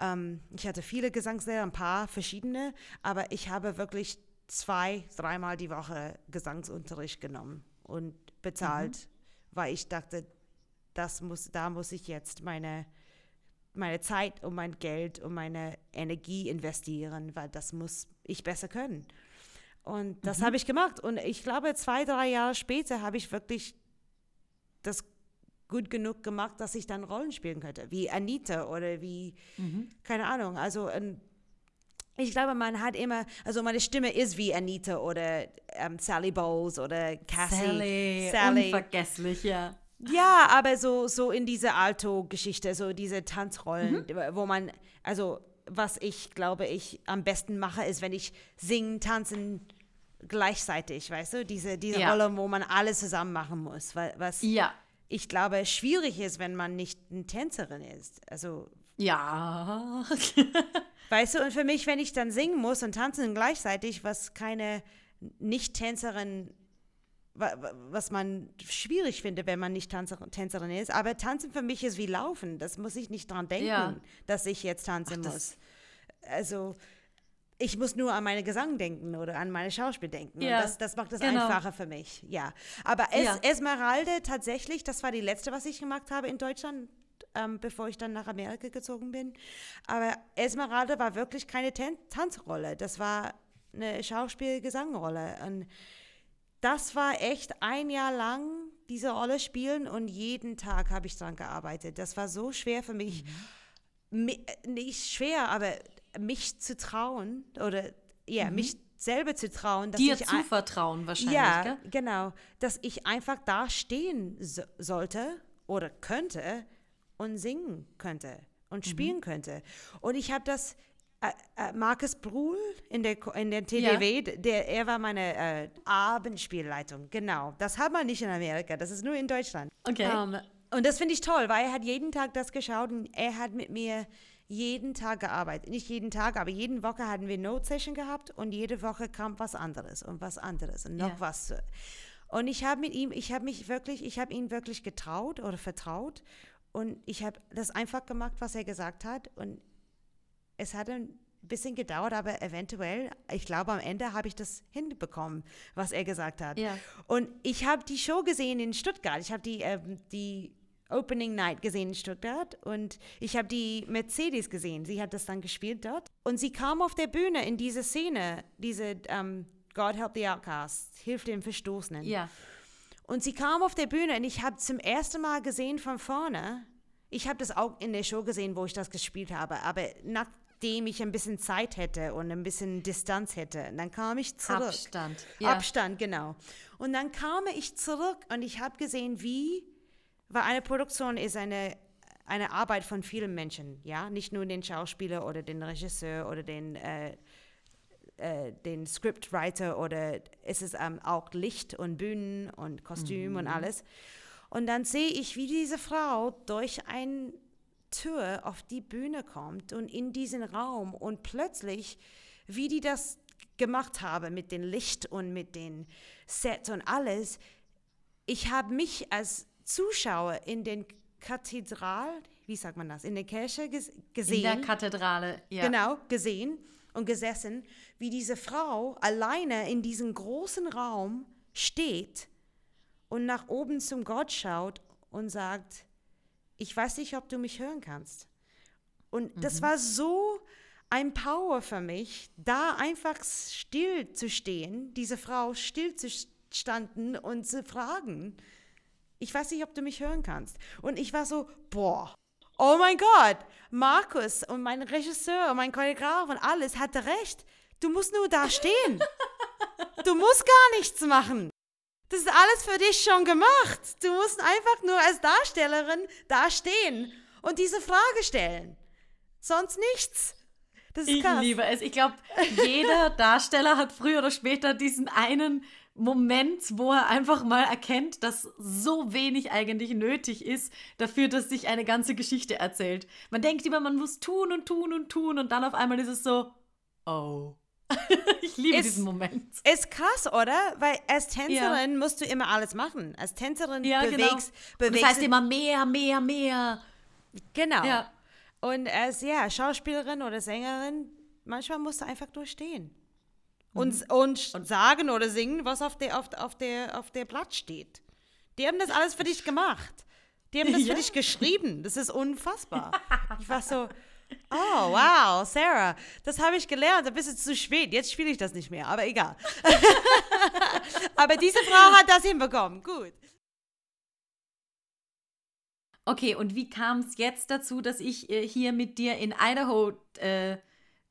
ähm, ich hatte viele Gesangslehrer, ein paar verschiedene, aber ich habe wirklich zwei, dreimal die Woche Gesangsunterricht genommen und bezahlt. Mhm weil ich dachte, das muss, da muss ich jetzt meine, meine Zeit und mein Geld und meine Energie investieren, weil das muss ich besser können. Und das mhm. habe ich gemacht. Und ich glaube, zwei, drei Jahre später habe ich wirklich das gut genug gemacht, dass ich dann Rollen spielen könnte, wie Anita oder wie, mhm. keine Ahnung. Also ich glaube, man hat immer, also meine Stimme ist wie Anita oder ähm, Sally Bowles oder Cassie. Sally, Sally. unvergesslich, ja. Ja, aber so, so in diese Alto-Geschichte, so diese Tanzrollen, mhm. wo man, also was ich glaube, ich am besten mache, ist, wenn ich singen, tanzen gleichzeitig, weißt du, diese, diese ja. Rolle, wo man alles zusammen machen muss, was ja. ich glaube schwierig ist, wenn man nicht eine Tänzerin ist. Also ja. [LAUGHS] Weißt du, und für mich, wenn ich dann singen muss und tanzen gleichzeitig, was keine Nicht-Tänzerin, was man schwierig findet, wenn man nicht Tänzerin ist, aber tanzen für mich ist wie laufen. Das muss ich nicht dran denken, ja. dass ich jetzt tanzen Ach, muss. Also ich muss nur an meine Gesang denken oder an meine Schauspiel denken. Ja, das, das, macht es genau. einfacher für mich. Ja. Aber es, ja. Esmeralde tatsächlich, das war die letzte, was ich gemacht habe in Deutschland ähm, bevor ich dann nach Amerika gezogen bin. Aber Esmeralda war wirklich keine Tan Tanzrolle, das war eine Schauspiel-Gesangrolle. Und das war echt ein Jahr lang diese Rolle spielen und jeden Tag habe ich daran gearbeitet. Das war so schwer für mich. Mhm. Nicht schwer, aber mich zu trauen oder ja, mhm. mich selber zu trauen. Dir zu vertrauen wahrscheinlich. Ja, gell? genau. Dass ich einfach da stehen so, sollte oder könnte und singen könnte und mhm. spielen könnte. Und ich habe das, äh, äh, Markus Bruhl in der, in der TDW, ja. der, er war meine äh, Abendspielleitung. Genau. Das hat man nicht in Amerika, das ist nur in Deutschland. Okay. Um, ähm, und das finde ich toll, weil er hat jeden Tag das geschaut und er hat mit mir jeden Tag gearbeitet. Nicht jeden Tag, aber jede Woche hatten wir Note Session gehabt und jede Woche kam was anderes und was anderes und noch ja. was. Und ich habe mit ihm, ich habe mich wirklich, ich habe ihn wirklich getraut oder vertraut und ich habe das einfach gemacht, was er gesagt hat. Und es hat ein bisschen gedauert, aber eventuell, ich glaube, am Ende habe ich das hinbekommen, was er gesagt hat. Ja. Und ich habe die Show gesehen in Stuttgart. Ich habe die, ähm, die Opening Night gesehen in Stuttgart und ich habe die Mercedes gesehen. Sie hat das dann gespielt dort. Und sie kam auf der Bühne in diese Szene, diese ähm, God Help the Outcast, Hilf den Verstoßenen. Ja. Und sie kam auf der Bühne und ich habe zum ersten Mal gesehen von vorne. Ich habe das auch in der Show gesehen, wo ich das gespielt habe, aber nachdem ich ein bisschen Zeit hätte und ein bisschen Distanz hätte, dann kam ich zurück. Abstand. Ja. Abstand, genau. Und dann kam ich zurück und ich habe gesehen, wie, weil eine Produktion ist eine eine Arbeit von vielen Menschen, ja, nicht nur den Schauspieler oder den Regisseur oder den äh, äh, den Scriptwriter oder ist es ähm, auch Licht und Bühnen und Kostüm mhm. und alles. Und dann sehe ich, wie diese Frau durch eine Tür auf die Bühne kommt und in diesen Raum und plötzlich, wie die das gemacht haben mit dem Licht und mit den Sets und alles, ich habe mich als Zuschauer in den Kathedral, wie sagt man das, in der Kirche gesehen. In der Kathedrale, ja. Genau, gesehen und gesessen, wie diese Frau alleine in diesem großen Raum steht und nach oben zum Gott schaut und sagt, ich weiß nicht, ob du mich hören kannst. Und mhm. das war so ein Power für mich, da einfach still zu stehen, diese Frau still zu standen und zu fragen. Ich weiß nicht, ob du mich hören kannst. Und ich war so, boah, oh mein Gott, Markus und mein Regisseur und mein Choreograf und alles hatte recht. Du musst nur da stehen. [LAUGHS] Du musst gar nichts machen. Das ist alles für dich schon gemacht. Du musst einfach nur als Darstellerin da stehen und diese Frage stellen. Sonst nichts. ich krass. liebe es. Ich glaube, jeder [LAUGHS] Darsteller hat früher oder später diesen einen Moment, wo er einfach mal erkennt, dass so wenig eigentlich nötig ist dafür, dass sich eine ganze Geschichte erzählt. Man denkt immer, man muss tun und tun und tun und dann auf einmal ist es so, oh. [LAUGHS] ich liebe ist, diesen Moment. Ist krass, oder? Weil als Tänzerin ja. musst du immer alles machen. Als Tänzerin ja, bewegst, genau. bewegst Das heißt immer mehr, mehr, mehr. Genau. Ja. Und als ja, Schauspielerin oder Sängerin, manchmal musst du einfach durchstehen. Und, mhm. und, und sagen oder singen, was auf der, auf, auf, der, auf der Blatt steht. Die haben das alles für dich gemacht. Die haben das ja. für dich geschrieben. Das ist unfassbar. [LAUGHS] Ich war so, oh, wow, Sarah, das habe ich gelernt. Da bist du zu spät. Jetzt spiele ich das nicht mehr, aber egal. [LAUGHS] aber diese Frau hat das hinbekommen. Gut. Okay, und wie kam es jetzt dazu, dass ich äh, hier mit dir in Idaho äh,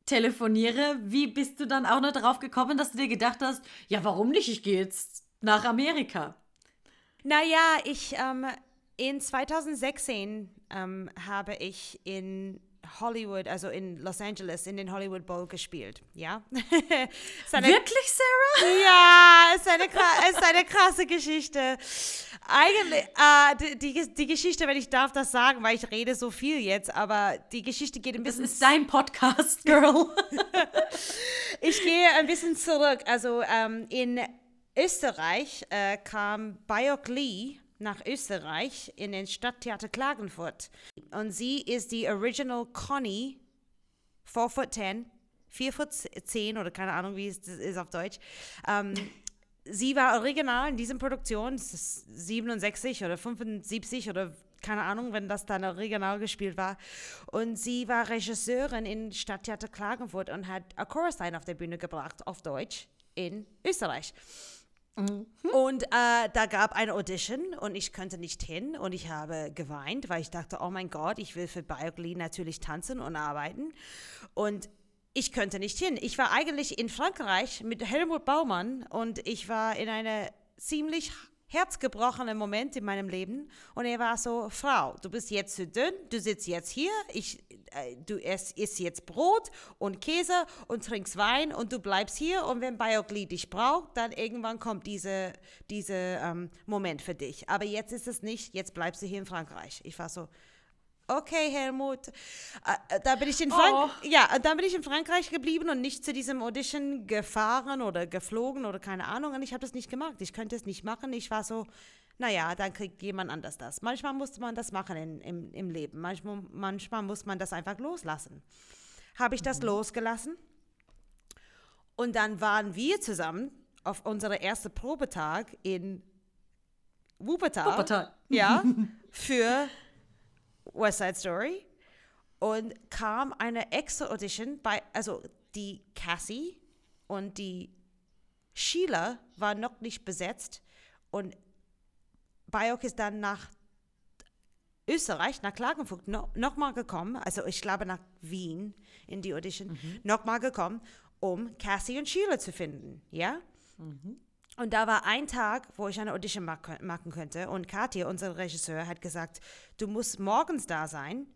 telefoniere? Wie bist du dann auch noch darauf gekommen, dass du dir gedacht hast, ja, warum nicht? Ich gehe jetzt nach Amerika. Naja, ich ähm, in 2016 ähm, habe ich in Hollywood, also in Los Angeles, in den Hollywood Bowl gespielt. Ja. [LAUGHS] eine, Wirklich, Sarah? Ja, es ist eine, ist eine krasse Geschichte. Eigentlich, äh, die, die, die, Geschichte, wenn ich darf das sagen, weil ich rede so viel jetzt, aber die Geschichte geht ein bisschen. Das ist dein Podcast, Girl. [LAUGHS] ich gehe ein bisschen zurück. Also ähm, in Österreich äh, kam Bayok Lee nach Österreich in den Stadttheater Klagenfurt. Und sie ist die Original Connie, 4 foot 10, 4 foot 10 oder keine Ahnung, wie es ist auf Deutsch. Ähm, sie war original in diesen Produktionen, 67 oder 75 oder keine Ahnung, wenn das dann original gespielt war. Und sie war Regisseurin in Stadttheater Klagenfurt und hat A Chorus auf der Bühne gebracht, auf Deutsch, in Österreich. Mhm. Und äh, da gab eine Audition und ich konnte nicht hin und ich habe geweint, weil ich dachte, oh mein Gott, ich will für Bioglee natürlich tanzen und arbeiten. Und ich könnte nicht hin. Ich war eigentlich in Frankreich mit Helmut Baumann und ich war in einer ziemlich herzgebrochenen Moment in meinem Leben und er war so, Frau, du bist jetzt zu dünn, du sitzt jetzt hier, ich, äh, du isst, isst jetzt Brot und Käse und trinkst Wein und du bleibst hier und wenn Biogli dich braucht, dann irgendwann kommt dieser diese, ähm, Moment für dich. Aber jetzt ist es nicht, jetzt bleibst du hier in Frankreich. Ich war so, okay, Helmut. Äh, äh, da bin ich in Frank oh. ja, dann bin ich in Frankreich geblieben und nicht zu diesem Audition gefahren oder geflogen oder keine Ahnung. Und ich habe das nicht gemacht. Ich könnte es nicht machen. Ich war so, naja, dann kriegt jemand anders das. Manchmal muss man das machen in, im, im Leben. Manchmal, manchmal muss man das einfach loslassen. Habe ich das mhm. losgelassen? Und dann waren wir zusammen auf unserem ersten Probetag in Wuppertal. Wuppertal. Ja, [LAUGHS] für West Side Story und kam eine extra Audition bei, also die Cassie und die Sheila waren noch nicht besetzt und Biok ist dann nach Österreich, nach Klagenfurt no, nochmal gekommen, also ich glaube nach Wien in die Audition, mhm. nochmal gekommen, um Cassie und Sheila zu finden, ja? Mhm. Und da war ein Tag, wo ich eine Audition machen könnte. Und Katja, unser Regisseur, hat gesagt, du musst morgens da sein.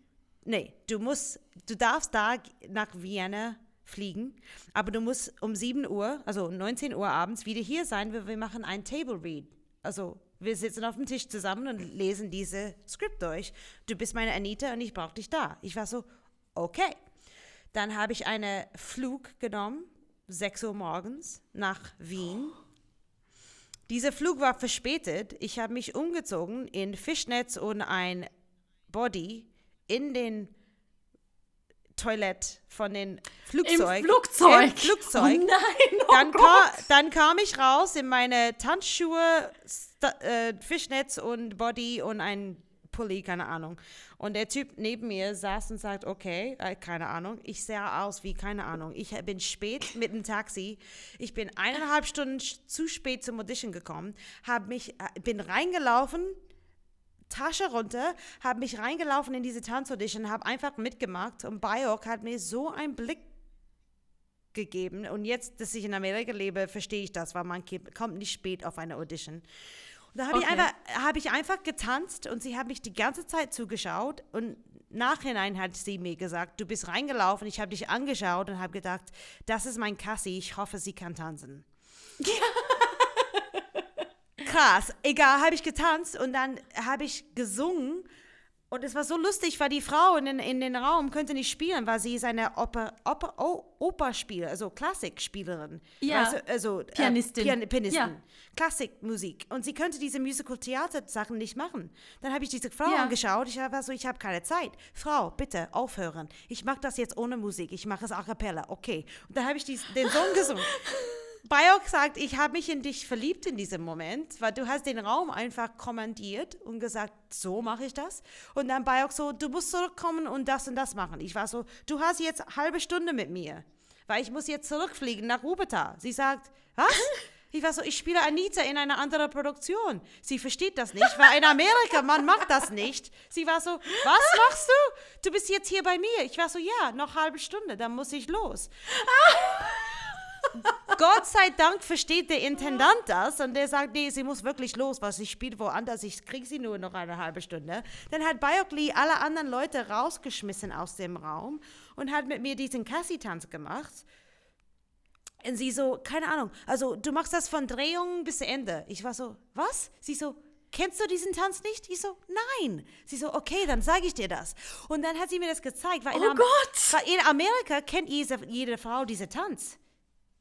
Nee, du musst, du darfst da nach Vienna fliegen, aber du musst um 7 Uhr, also 19 Uhr abends, wieder hier sein, weil wir machen ein Table Read. Also wir sitzen auf dem Tisch zusammen und lesen diese Skript durch. Du bist meine Anita und ich brauche dich da. Ich war so, okay. Dann habe ich einen Flug genommen, 6 Uhr morgens nach Wien. Dieser Flug war verspätet. Ich habe mich umgezogen in Fischnetz und ein Body in den Toilett von den Flugzeug. Im Flugzeug. Im Flugzeug. Oh nein, oh dann, kam, dann kam ich raus in meine Tanzschuhe, St äh, Fischnetz und Body und ein Pulli, keine Ahnung. Und der Typ neben mir saß und sagt, okay, äh, keine Ahnung. Ich sah aus wie, keine Ahnung. Ich bin spät mit dem Taxi. Ich bin eineinhalb Stunden zu spät zum Audition gekommen, hab mich, äh, bin reingelaufen, Tasche runter, habe mich reingelaufen in diese Tanzaudition, habe einfach mitgemacht und Biok hat mir so einen Blick gegeben. Und jetzt, dass ich in Amerika lebe, verstehe ich das, weil man kommt nicht spät auf eine Audition. Und da habe okay. ich, einfach, hab ich einfach getanzt und sie hat mich die ganze Zeit zugeschaut und nachhinein hat sie mir gesagt, du bist reingelaufen, ich habe dich angeschaut und habe gedacht, das ist mein Cassie, ich hoffe, sie kann tanzen. Ja. [LAUGHS] Krass, egal, habe ich getanzt und dann habe ich gesungen und es war so lustig, weil die Frau in den, in den Raum könnte nicht spielen, weil sie ist eine Oper, Oper, oh, Operspiel, also Klassikspielerin. Ja, also, also Pianistin. Äh, Pian Pianistin. Ja. Klassikmusik. Und sie könnte diese Musical-Theater-Sachen nicht machen. Dann habe ich diese Frau ja. angeschaut. Ich war so, ich habe keine Zeit. Frau, bitte aufhören. Ich mache das jetzt ohne Musik. Ich mache es a cappella. Okay. Und dann habe ich dies, den Song gesungen. [LAUGHS] Bayok sagt, ich habe mich in dich verliebt in diesem Moment, weil du hast den Raum einfach kommandiert und gesagt, so mache ich das. Und dann Bayok so, du musst zurückkommen und das und das machen. Ich war so, du hast jetzt halbe Stunde mit mir, weil ich muss jetzt zurückfliegen nach Rubeta. Sie sagt, was? [LAUGHS] Ich war so, ich spiele Anita in einer anderen Produktion. Sie versteht das nicht, weil in Amerika, man macht das nicht. Sie war so, was machst du? Du bist jetzt hier bei mir. Ich war so, ja, noch eine halbe Stunde, dann muss ich los. [LAUGHS] Gott sei Dank versteht der Intendant das und der sagt, nee, sie muss wirklich los, was sie spielt woanders, ich kriege sie nur noch eine halbe Stunde. Dann hat Biokli alle anderen Leute rausgeschmissen aus dem Raum und hat mit mir diesen Cassie-Tanz gemacht. Und sie so, keine Ahnung, also du machst das von Drehung bis Ende. Ich war so, was? Sie so, kennst du diesen Tanz nicht? Ich so, nein. Sie so, okay, dann sage ich dir das. Und dann hat sie mir das gezeigt. Weil oh Gott! Weil in Amerika kennt jede, jede Frau diesen Tanz.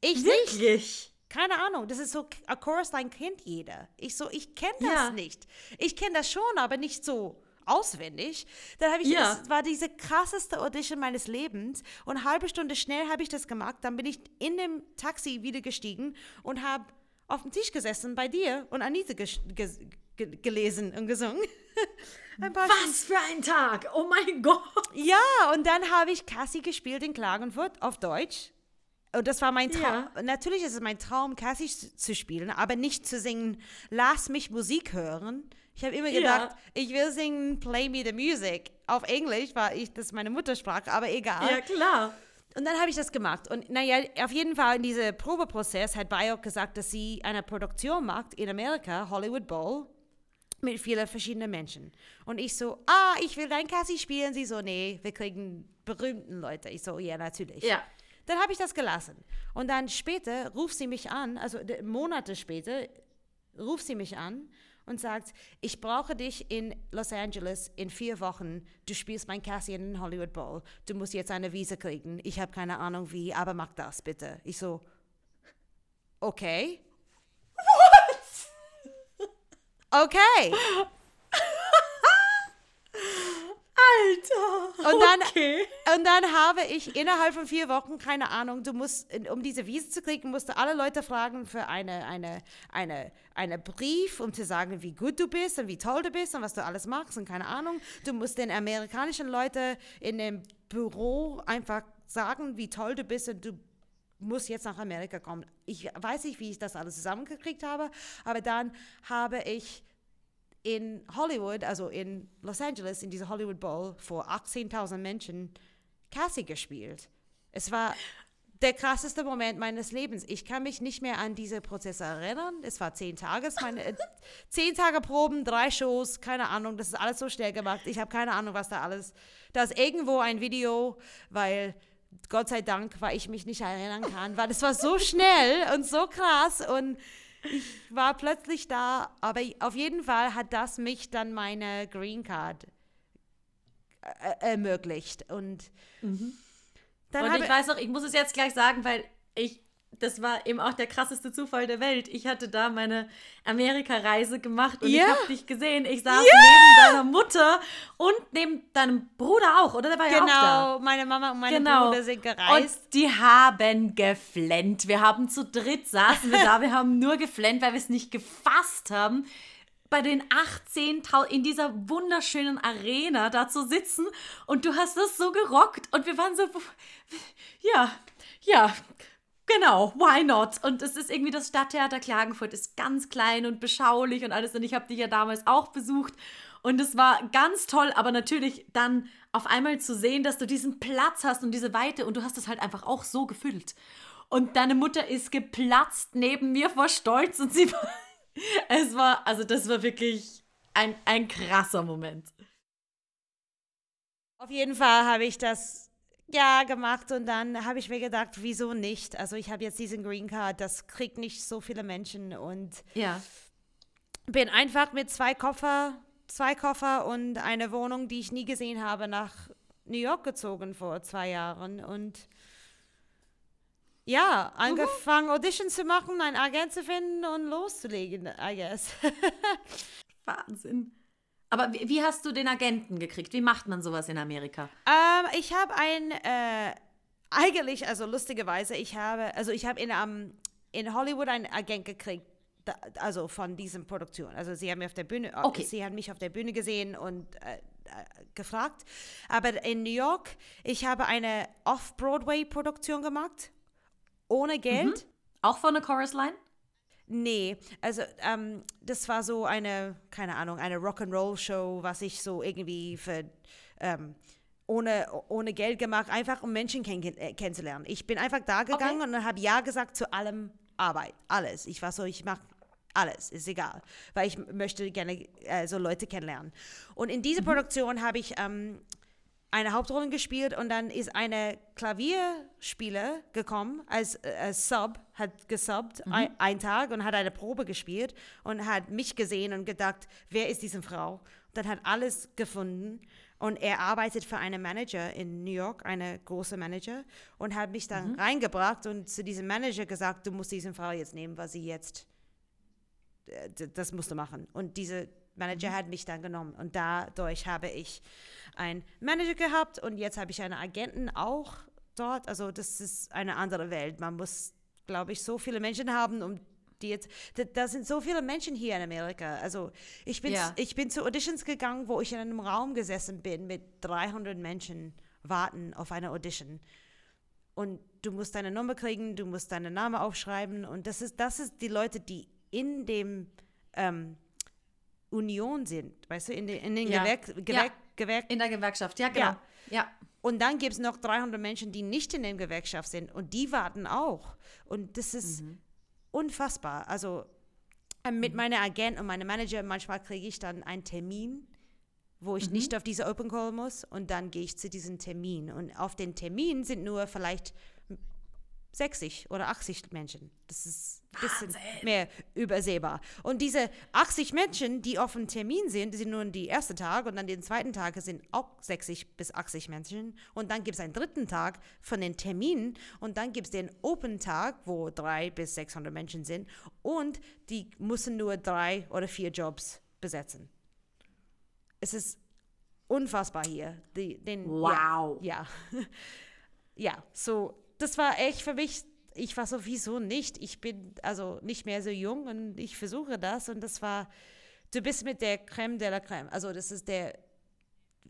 Ich Wirklich? nicht. Keine Ahnung, das ist so, a Chorus Line kennt jeder. Ich so, ich kenne das ja. nicht. Ich kenne das schon, aber nicht so auswendig. Dann habe ich, ja. das war diese krasseste Audition meines Lebens und eine halbe Stunde schnell habe ich das gemacht. Dann bin ich in dem Taxi wieder gestiegen und habe auf dem Tisch gesessen bei dir und Anita gelesen und gesungen. [LAUGHS] Was für ein Tag! Oh mein Gott! Ja, und dann habe ich Cassie gespielt in Klagenfurt auf Deutsch. Und das war mein Traum. Ja. Natürlich ist es mein Traum, Cassie zu spielen, aber nicht zu singen, lass mich Musik hören. Ich habe immer gedacht, ja. ich will singen Play Me the Music. Auf Englisch, weil ich, das ist meine Muttersprache, aber egal. Ja, klar. Und dann habe ich das gemacht. Und naja, auf jeden Fall in diesem Probeprozess hat Biok gesagt, dass sie eine Produktion macht in Amerika, Hollywood Bowl, mit vielen verschiedenen Menschen. Und ich so, ah, ich will dein Cassie spielen. Sie so, nee, wir kriegen berühmten Leute. Ich so, ja, natürlich. Ja. Dann habe ich das gelassen. Und dann später ruft sie mich an, also Monate später, ruft sie mich an und sagt, ich brauche dich in Los Angeles in vier Wochen. Du spielst mein Cassie in den Hollywood Bowl. Du musst jetzt eine Visa kriegen. Ich habe keine Ahnung wie, aber mach das bitte. Ich so, okay. What? Okay. [LAUGHS] Alter! Und dann, okay. und dann habe ich innerhalb von vier Wochen, keine Ahnung, du musst, um diese Wiese zu kriegen, musst du alle Leute fragen für eine, eine, eine, eine Brief, um zu sagen, wie gut du bist und wie toll du bist und was du alles machst und keine Ahnung. Du musst den amerikanischen Leuten in dem Büro einfach sagen, wie toll du bist und du musst jetzt nach Amerika kommen. Ich weiß nicht, wie ich das alles zusammengekriegt habe, aber dann habe ich in Hollywood, also in Los Angeles, in dieser Hollywood Bowl vor 18.000 Menschen Cassie gespielt. Es war der krasseste Moment meines Lebens. Ich kann mich nicht mehr an diese Prozesse erinnern. Es war zehn Tage, meine äh, [LAUGHS] zehn Tage Proben, drei Shows, keine Ahnung. Das ist alles so schnell gemacht. Ich habe keine Ahnung, was da alles. Da ist irgendwo ein Video, weil Gott sei Dank, weil ich mich nicht erinnern kann, weil es war so schnell und so krass und ich war plötzlich da, aber auf jeden Fall hat das mich dann meine Green Card äh, ermöglicht. Und, mhm. dann und ich weiß noch, ich muss es jetzt gleich sagen, weil ich das war eben auch der krasseste Zufall der Welt. Ich hatte da meine Amerika-Reise gemacht und yeah. ich habe dich gesehen. Ich saß yeah. neben deiner Mutter und neben deinem Bruder auch, oder? Der war genau, ja auch da. meine Mama und meine genau. Bruder sind gereist. Und die haben geflennt. Wir haben zu dritt saßen wir da, wir haben nur geflennt, weil wir es nicht gefasst haben, bei den 18.000 in dieser wunderschönen Arena da zu sitzen und du hast das so gerockt und wir waren so, ja, ja, Genau, why not? Und es ist irgendwie das Stadttheater Klagenfurt ist ganz klein und beschaulich und alles. Und ich habe dich ja damals auch besucht. Und es war ganz toll, aber natürlich dann auf einmal zu sehen, dass du diesen Platz hast und diese Weite und du hast es halt einfach auch so gefüllt. Und deine Mutter ist geplatzt neben mir vor Stolz und sie [LAUGHS] war, es war, also das war wirklich ein, ein krasser Moment. Auf jeden Fall habe ich das ja gemacht und dann habe ich mir gedacht, wieso nicht? Also ich habe jetzt diesen Green Card, das kriegt nicht so viele Menschen und ja. bin einfach mit zwei Koffer, zwei Koffer und eine Wohnung, die ich nie gesehen habe, nach New York gezogen vor zwei Jahren und ja, angefangen mhm. Auditions zu machen, einen Agent zu finden und loszulegen, I guess. [LAUGHS] Wahnsinn. Aber wie, wie, hast du den Agenten gekriegt? Wie macht man sowas in Amerika? Ähm, ich habe ein, äh, eigentlich, also lustigerweise, ich habe, also ich habe in, um, in Hollywood einen Agent gekriegt, da, also von diesem Produktion. Also sie haben mich auf der Bühne, äh, okay. sie haben mich auf der Bühne gesehen und äh, äh, gefragt. Aber in New York, ich habe eine Off-Broadway-Produktion gemacht, ohne Geld. Mhm. Auch von der Chorus Line? Nee, also ähm, das war so eine, keine Ahnung, eine Rock'n'Roll-Show, was ich so irgendwie für ähm, ohne, ohne Geld gemacht, einfach um Menschen kenn äh, kennenzulernen. Ich bin einfach da gegangen okay. und habe Ja gesagt zu allem Arbeit, alles. Ich war so, ich mache alles, ist egal, weil ich möchte gerne äh, so Leute kennenlernen. Und in dieser mhm. Produktion habe ich ähm, eine Hauptrolle gespielt und dann ist eine Klavierspieler gekommen als, äh, als Sub, hat gesubbt mhm. ein, einen Tag und hat eine Probe gespielt und hat mich gesehen und gedacht, wer ist diese Frau? Und dann hat alles gefunden und er arbeitet für einen Manager in New York, eine große Manager und hat mich dann mhm. reingebracht und zu diesem Manager gesagt, du musst diese Frau jetzt nehmen, weil sie jetzt äh, das musst du machen. Und diese Manager mhm. hat mich dann genommen und dadurch habe ich einen Manager gehabt und jetzt habe ich einen Agenten auch dort. Also das ist eine andere Welt. Man muss, glaube ich, so viele Menschen haben, um die jetzt, da, da, sind so viele Menschen hier in Amerika. Also ich bin, ja. ich bin zu Auditions gegangen, wo ich in einem Raum gesessen bin mit 300 Menschen warten auf eine Audition. Und du musst deine Nummer kriegen, du musst deinen Namen aufschreiben und das ist, das ist die Leute, die in dem ähm, Union sind, weißt du, in den, in den ja. Gewerk, Gewerk, ja. Gewerk In der Gewerkschaft, ja, genau. Ja. ja. Und dann gibt es noch 300 Menschen, die nicht in der Gewerkschaft sind und die warten auch. Und das ist mhm. unfassbar. Also äh, mit mhm. meiner Agent und meinem Manager, manchmal kriege ich dann einen Termin, wo ich mhm. nicht auf diese Open Call muss und dann gehe ich zu diesem Termin. Und auf den Termin sind nur vielleicht 60 oder 80 Menschen. Das ist ein bisschen mehr übersehbar. Und diese 80 Menschen, die auf dem Termin sind, sind nur die erste Tag und dann den zweiten Tag sind auch 60 bis 80 Menschen. Und dann gibt es einen dritten Tag von den Terminen und dann gibt es den Open-Tag, wo drei bis 600 Menschen sind und die müssen nur drei oder vier Jobs besetzen. Es ist unfassbar hier. Die, den, wow. Ja. Ja, [LAUGHS] ja so das war echt für mich, ich war so, wieso nicht? Ich bin also nicht mehr so jung und ich versuche das und das war, du bist mit der Creme de la Creme. Also das ist der,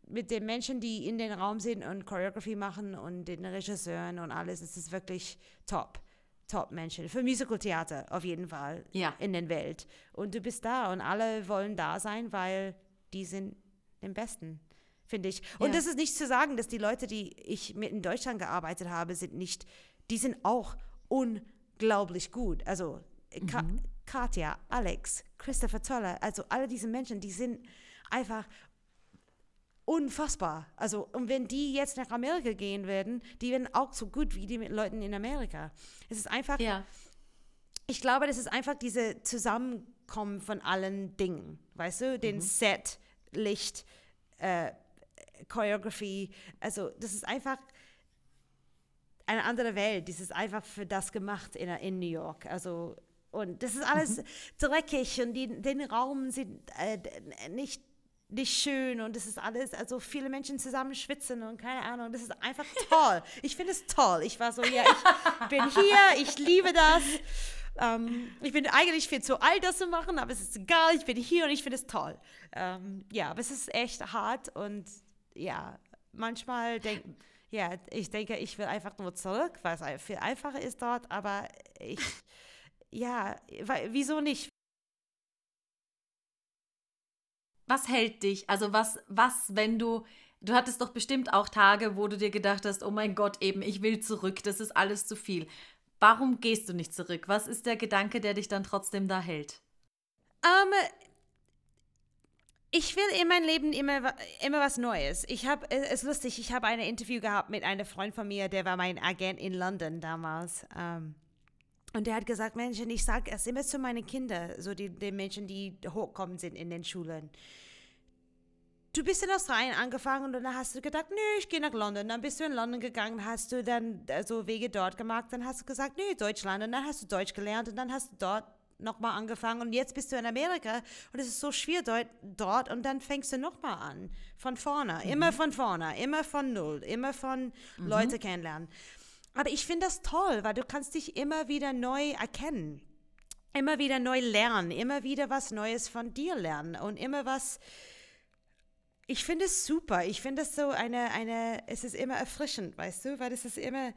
mit den Menschen, die in den Raum sind und Choreografie machen und den Regisseuren und alles, es ist wirklich top. Top-Menschen. Für Musical-Theater auf jeden Fall ja. in der Welt. Und du bist da und alle wollen da sein, weil die sind den Besten finde ich. Und ja. das ist nicht zu sagen, dass die Leute, die ich mit in Deutschland gearbeitet habe, sind nicht, die sind auch unglaublich gut. Also Ka mhm. Katja, Alex, Christopher Toller, also alle diese Menschen, die sind einfach unfassbar. Also, und wenn die jetzt nach Amerika gehen werden, die werden auch so gut wie die mit Leuten in Amerika. Es ist einfach, ja. ich glaube, das ist einfach diese Zusammenkommen von allen Dingen. Weißt du, den mhm. Set, Licht, äh, Choreography. Also das ist einfach eine andere Welt. Das ist einfach für das gemacht in, in New York. Also und das ist alles mhm. dreckig und die, den Raum sind äh, nicht nicht schön und das ist alles, also viele Menschen zusammen schwitzen und keine Ahnung, das ist einfach [LAUGHS] toll. Ich finde es toll. Ich war so, ja, ich [LAUGHS] bin hier, ich liebe das ähm, ich bin eigentlich viel zu alt, das zu machen, aber es ist egal, ich bin hier und ich finde es toll. Ähm, ja, aber es ist echt hart und ja, manchmal denke ja, ich denke, ich will einfach nur zurück, weil es viel einfacher ist dort, aber ich, ja, wieso nicht? Was hält dich? Also was, was, wenn du, du hattest doch bestimmt auch Tage, wo du dir gedacht hast, oh mein Gott, eben, ich will zurück, das ist alles zu viel. Warum gehst du nicht zurück? Was ist der Gedanke, der dich dann trotzdem da hält? Um, ähm, ich will in meinem Leben immer, immer was Neues. Ich habe, es ist lustig, ich habe ein Interview gehabt mit einem Freund von mir, der war mein Agent in London damals. Ähm, und der hat gesagt, Menschen, ich sage es immer zu meinen Kindern, so die, die Menschen, die hochkommen sind in den Schulen. Du bist in Australien angefangen und dann hast du gedacht, nö, ich gehe nach London. Dann bist du in London gegangen, hast du dann also Wege dort gemacht. Dann hast du gesagt, nö, Deutschland. Und dann hast du Deutsch gelernt und dann hast du dort nochmal angefangen und jetzt bist du in Amerika und es ist so schwer dort, dort und dann fängst du nochmal an, von vorne, mhm. immer von vorne, immer von null, immer von mhm. Leute kennenlernen. Aber ich finde das toll, weil du kannst dich immer wieder neu erkennen, immer wieder neu lernen, immer wieder was Neues von dir lernen und immer was, ich finde es super. Ich finde es so eine, eine, es ist immer erfrischend, weißt du, weil es ist immer,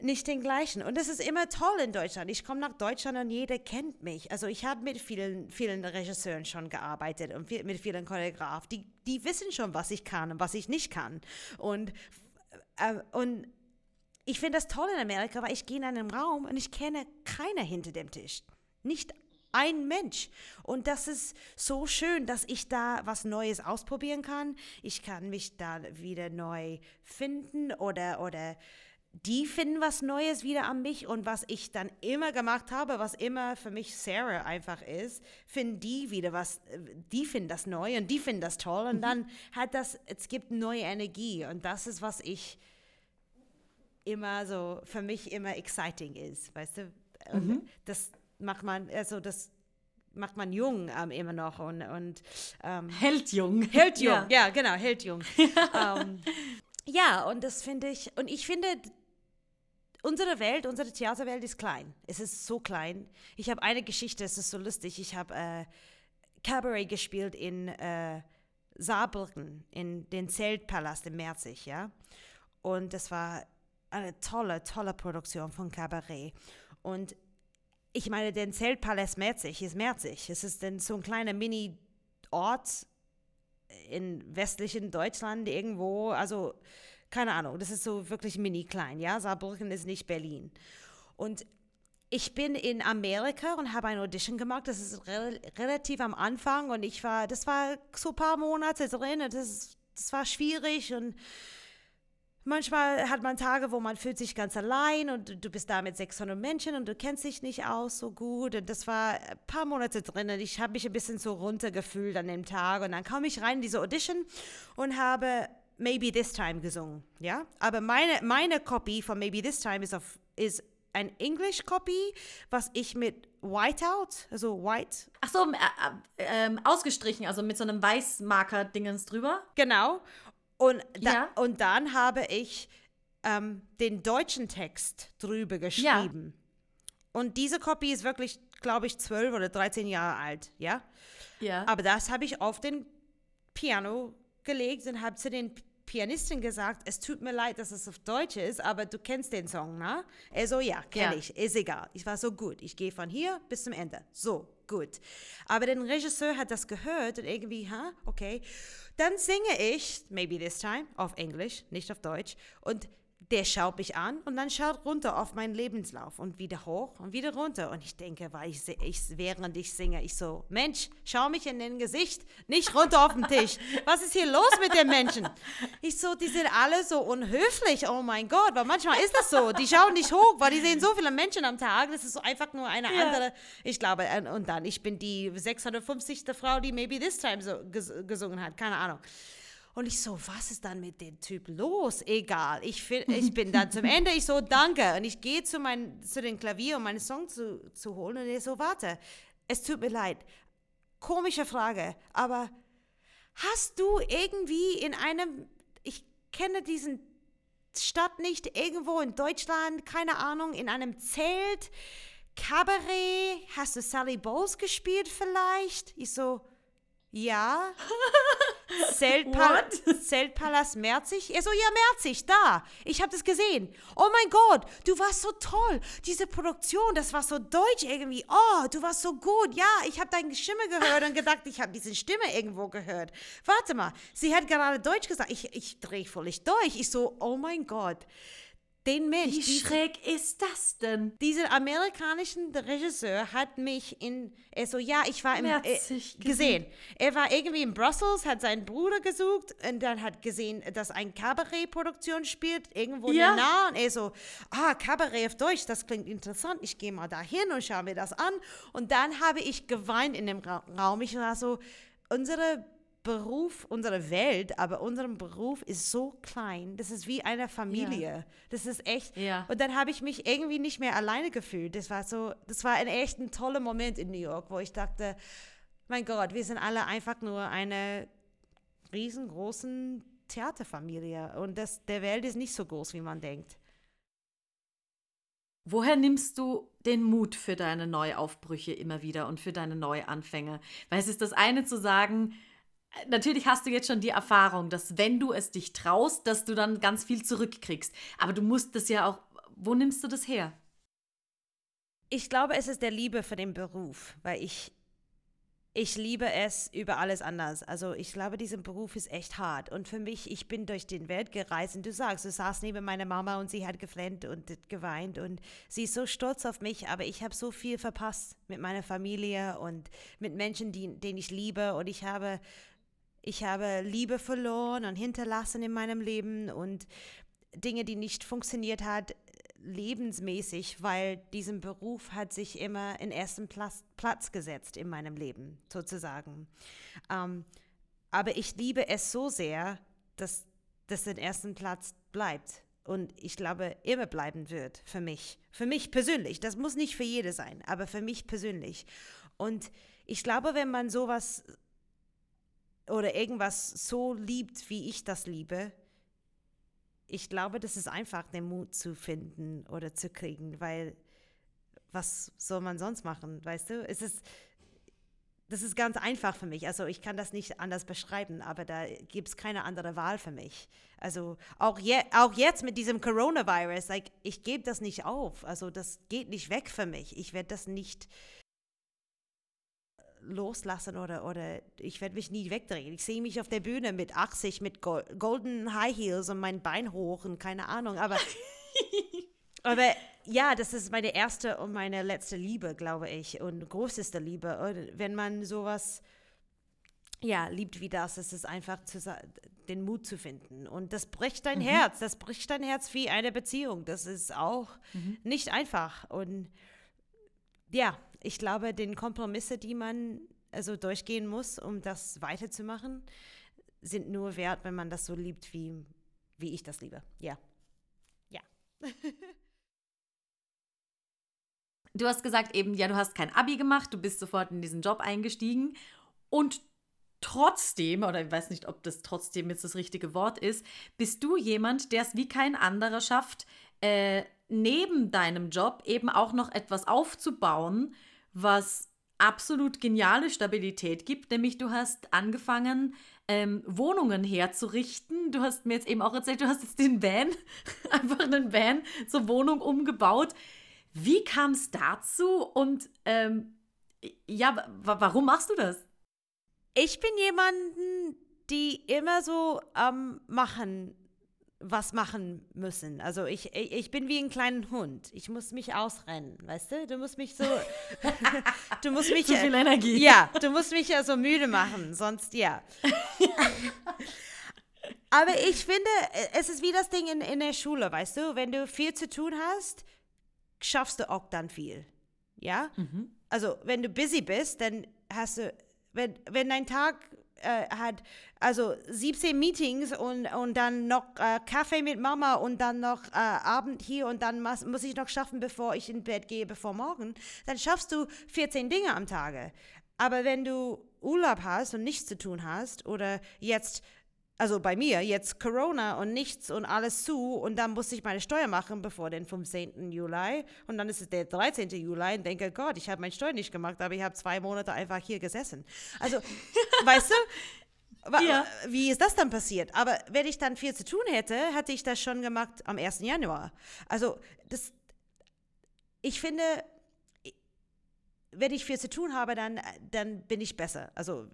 nicht den gleichen. Und das ist immer toll in Deutschland. Ich komme nach Deutschland und jeder kennt mich. Also ich habe mit vielen, vielen Regisseuren schon gearbeitet und mit vielen Choreografen. Die, die wissen schon, was ich kann und was ich nicht kann. Und, äh, und ich finde das toll in Amerika, weil ich gehe in einen Raum und ich kenne keiner hinter dem Tisch. Nicht ein Mensch. Und das ist so schön, dass ich da was Neues ausprobieren kann. Ich kann mich da wieder neu finden oder, oder die finden was Neues wieder an mich und was ich dann immer gemacht habe, was immer für mich Sarah einfach ist, finden die wieder was, die finden das neu und die finden das toll und mhm. dann hat das, es gibt neue Energie und das ist, was ich immer so, für mich immer exciting ist, weißt du? Mhm. das macht man, also das macht man jung ähm, immer noch und, und ähm, hält jung. Hält [LAUGHS] jung, ja, ja genau, hält jung. [LAUGHS] ähm, ja, und das finde ich, und ich finde, unsere Welt, unsere Theaterwelt ist klein. Es ist so klein. Ich habe eine Geschichte, es ist so lustig. Ich habe äh, Cabaret gespielt in äh, Saarbrücken, in den Zeltpalast in Merzig, ja. Und das war eine tolle, tolle Produktion von Cabaret. Und ich meine, der Zeltpalast Merzig ist Merzig. Es ist dann so ein kleiner Mini-Ort in westlichen Deutschland irgendwo. Also keine Ahnung, das ist so wirklich mini klein, ja. Saarbrücken ist nicht Berlin. Und ich bin in Amerika und habe eine Audition gemacht. Das ist re relativ am Anfang und ich war, das war so ein paar Monate drin und das, das war schwierig und manchmal hat man Tage, wo man fühlt sich ganz allein und du bist da mit 600 Menschen und du kennst dich nicht aus so gut und das war ein paar Monate drin und ich habe mich ein bisschen so runtergefühlt an dem Tag und dann kam ich rein in diese Audition und habe Maybe This Time gesungen, ja. Aber meine, meine Copy von Maybe This Time ist, auf, ist ein English Copy, was ich mit Whiteout, also White. Ach so, äh, äh, ausgestrichen, also mit so einem Weißmarker-Dingens drüber. Genau. Und, da, ja. und dann habe ich ähm, den deutschen Text drüber geschrieben. Ja. Und diese Copy ist wirklich, glaube ich, zwölf oder 13 Jahre alt, ja? Ja. Aber das habe ich auf den Piano gelegt und habe zu den Pianistin gesagt, es tut mir leid, dass es auf Deutsch ist, aber du kennst den Song, ne? Er so, ja, kenne ja. ich, ist egal. Ich war so gut, ich gehe von hier bis zum Ende. So, gut. Aber der Regisseur hat das gehört und irgendwie, ha, okay. Dann singe ich, maybe this time, auf Englisch, nicht auf Deutsch. Und der schaut mich an und dann schaut runter auf meinen Lebenslauf und wieder hoch und wieder runter. Und ich denke, weil ich, ich während ich singe, ich so, Mensch, schau mich in den Gesicht, nicht runter auf den Tisch. Was ist hier los mit den Menschen? Ich so, die sind alle so unhöflich, oh mein Gott, weil manchmal ist das so. Die schauen nicht hoch, weil die sehen so viele Menschen am Tag. Das ist so einfach nur eine ja. andere, ich glaube, und dann, ich bin die 650. Frau, die Maybe This Time so gesungen hat, keine Ahnung. Und ich so, was ist dann mit dem Typ los? Egal. Ich, find, ich bin dann zum Ende, ich so, danke. Und ich gehe zu, zu dem Klavier, um meinen Song zu, zu holen. Und er so, warte, es tut mir leid. Komische Frage, aber hast du irgendwie in einem, ich kenne diesen Stadt nicht, irgendwo in Deutschland, keine Ahnung, in einem Zelt Cabaret, hast du Sally Bowles gespielt vielleicht? Ich so, ja. [LAUGHS] Zeltpal [LAUGHS] Zeltpalast Merzig? Er so, ja, Merzig, da. Ich habe das gesehen. Oh mein Gott, du warst so toll. Diese Produktion, das war so deutsch irgendwie. Oh, du warst so gut. Ja, ich habe deine Stimme gehört und gedacht, ich habe diese Stimme irgendwo gehört. Warte mal, sie hat gerade Deutsch gesagt. Ich, ich drehe völlig durch. Ich so, oh mein Gott den Mensch. Wie schräg ist das denn? Dieser amerikanische Regisseur hat mich in, er so, ja, ich war im, äh, gesehen. gesehen. Er war irgendwie in Brussels, hat seinen Bruder gesucht und dann hat gesehen, dass ein Kabarettproduktion spielt, irgendwo ja. nah. Und er so, ah, Kabarett auf Deutsch, das klingt interessant. Ich gehe mal dahin und schaue mir das an. Und dann habe ich geweint in dem Raum. Ich war so, unsere Beruf, unsere Welt, aber unser Beruf ist so klein. Das ist wie eine Familie. Ja. Das ist echt. Ja. Und dann habe ich mich irgendwie nicht mehr alleine gefühlt. Das war so, das war ein echt ein toller Moment in New York, wo ich dachte, mein Gott, wir sind alle einfach nur eine riesengroße Theaterfamilie. Und das, der Welt ist nicht so groß, wie man denkt. Woher nimmst du den Mut für deine Neuaufbrüche immer wieder und für deine Neuanfänge? Weil es ist das eine zu sagen, natürlich hast du jetzt schon die Erfahrung, dass wenn du es dich traust, dass du dann ganz viel zurückkriegst. Aber du musst das ja auch, wo nimmst du das her? Ich glaube, es ist der Liebe für den Beruf, weil ich, ich liebe es über alles anders. Also ich glaube, dieser Beruf ist echt hart. Und für mich, ich bin durch den Welt gereist und du sagst, du saß neben meiner Mama und sie hat geflennt und geweint und sie ist so stolz auf mich, aber ich habe so viel verpasst mit meiner Familie und mit Menschen, die, denen ich liebe und ich habe ich habe Liebe verloren und hinterlassen in meinem Leben und Dinge, die nicht funktioniert hat, lebensmäßig, weil diesen Beruf hat sich immer in ersten Platz, Platz gesetzt in meinem Leben, sozusagen. Ähm, aber ich liebe es so sehr, dass das den ersten Platz bleibt und ich glaube immer bleiben wird für mich, für mich persönlich. Das muss nicht für jede sein, aber für mich persönlich. Und ich glaube, wenn man sowas oder irgendwas so liebt, wie ich das liebe, ich glaube, das ist einfach, den Mut zu finden oder zu kriegen, weil was soll man sonst machen, weißt du? Es ist, das ist ganz einfach für mich. Also ich kann das nicht anders beschreiben, aber da gibt es keine andere Wahl für mich. Also auch, je, auch jetzt mit diesem Coronavirus, like, ich gebe das nicht auf. Also das geht nicht weg für mich. Ich werde das nicht loslassen oder, oder ich werde mich nie wegdrehen. Ich sehe mich auf der Bühne mit 80, mit golden High Heels und mein Bein hoch und keine Ahnung, aber, [LAUGHS] aber ja, das ist meine erste und meine letzte Liebe, glaube ich, und größte Liebe. Und wenn man sowas ja, liebt wie das, ist es einfach zu, den Mut zu finden. Und das bricht dein mhm. Herz, das bricht dein Herz wie eine Beziehung. Das ist auch mhm. nicht einfach. Und ja, ich glaube, den Kompromisse, die man also durchgehen muss, um das weiterzumachen, sind nur wert, wenn man das so liebt, wie, wie ich das liebe. Ja. Ja. [LAUGHS] du hast gesagt eben, ja, du hast kein Abi gemacht, du bist sofort in diesen Job eingestiegen und trotzdem, oder ich weiß nicht, ob das trotzdem jetzt das richtige Wort ist, bist du jemand, der es wie kein anderer schafft, äh, neben deinem Job eben auch noch etwas aufzubauen, was absolut geniale Stabilität gibt, nämlich du hast angefangen, ähm, Wohnungen herzurichten. Du hast mir jetzt eben auch erzählt, du hast jetzt den Van, [LAUGHS] einfach einen Van zur Wohnung umgebaut. Wie kam es dazu und ähm, ja, warum machst du das? Ich bin jemanden, die immer so am ähm, Machen was machen müssen. Also ich, ich bin wie ein kleiner Hund. Ich muss mich ausrennen, weißt du? Du musst mich so, [LAUGHS] du musst mich, [LAUGHS] Zu viel Energie. Ja, du musst mich ja so müde machen, sonst ja. [LAUGHS] Aber ich finde, es ist wie das Ding in, in der Schule, weißt du? Wenn du viel zu tun hast, schaffst du auch dann viel. Ja? Mhm. Also wenn du busy bist, dann hast du, wenn, wenn dein Tag äh, hat also 17 Meetings und, und dann noch äh, Kaffee mit Mama und dann noch äh, Abend hier und dann muss, muss ich noch schaffen, bevor ich ins Bett gehe, bevor morgen, dann schaffst du 14 Dinge am Tage. Aber wenn du Urlaub hast und nichts zu tun hast oder jetzt also bei mir jetzt Corona und nichts und alles zu und dann muss ich meine Steuer machen bevor den 15. Juli und dann ist es der 13. Juli und denke, Gott, ich habe meine Steuer nicht gemacht, aber ich habe zwei Monate einfach hier gesessen. Also, [LAUGHS] weißt du, ja. wie ist das dann passiert? Aber wenn ich dann viel zu tun hätte, hätte ich das schon gemacht am 1. Januar. Also, das, ich finde, wenn ich viel zu tun habe, dann, dann bin ich besser. Also,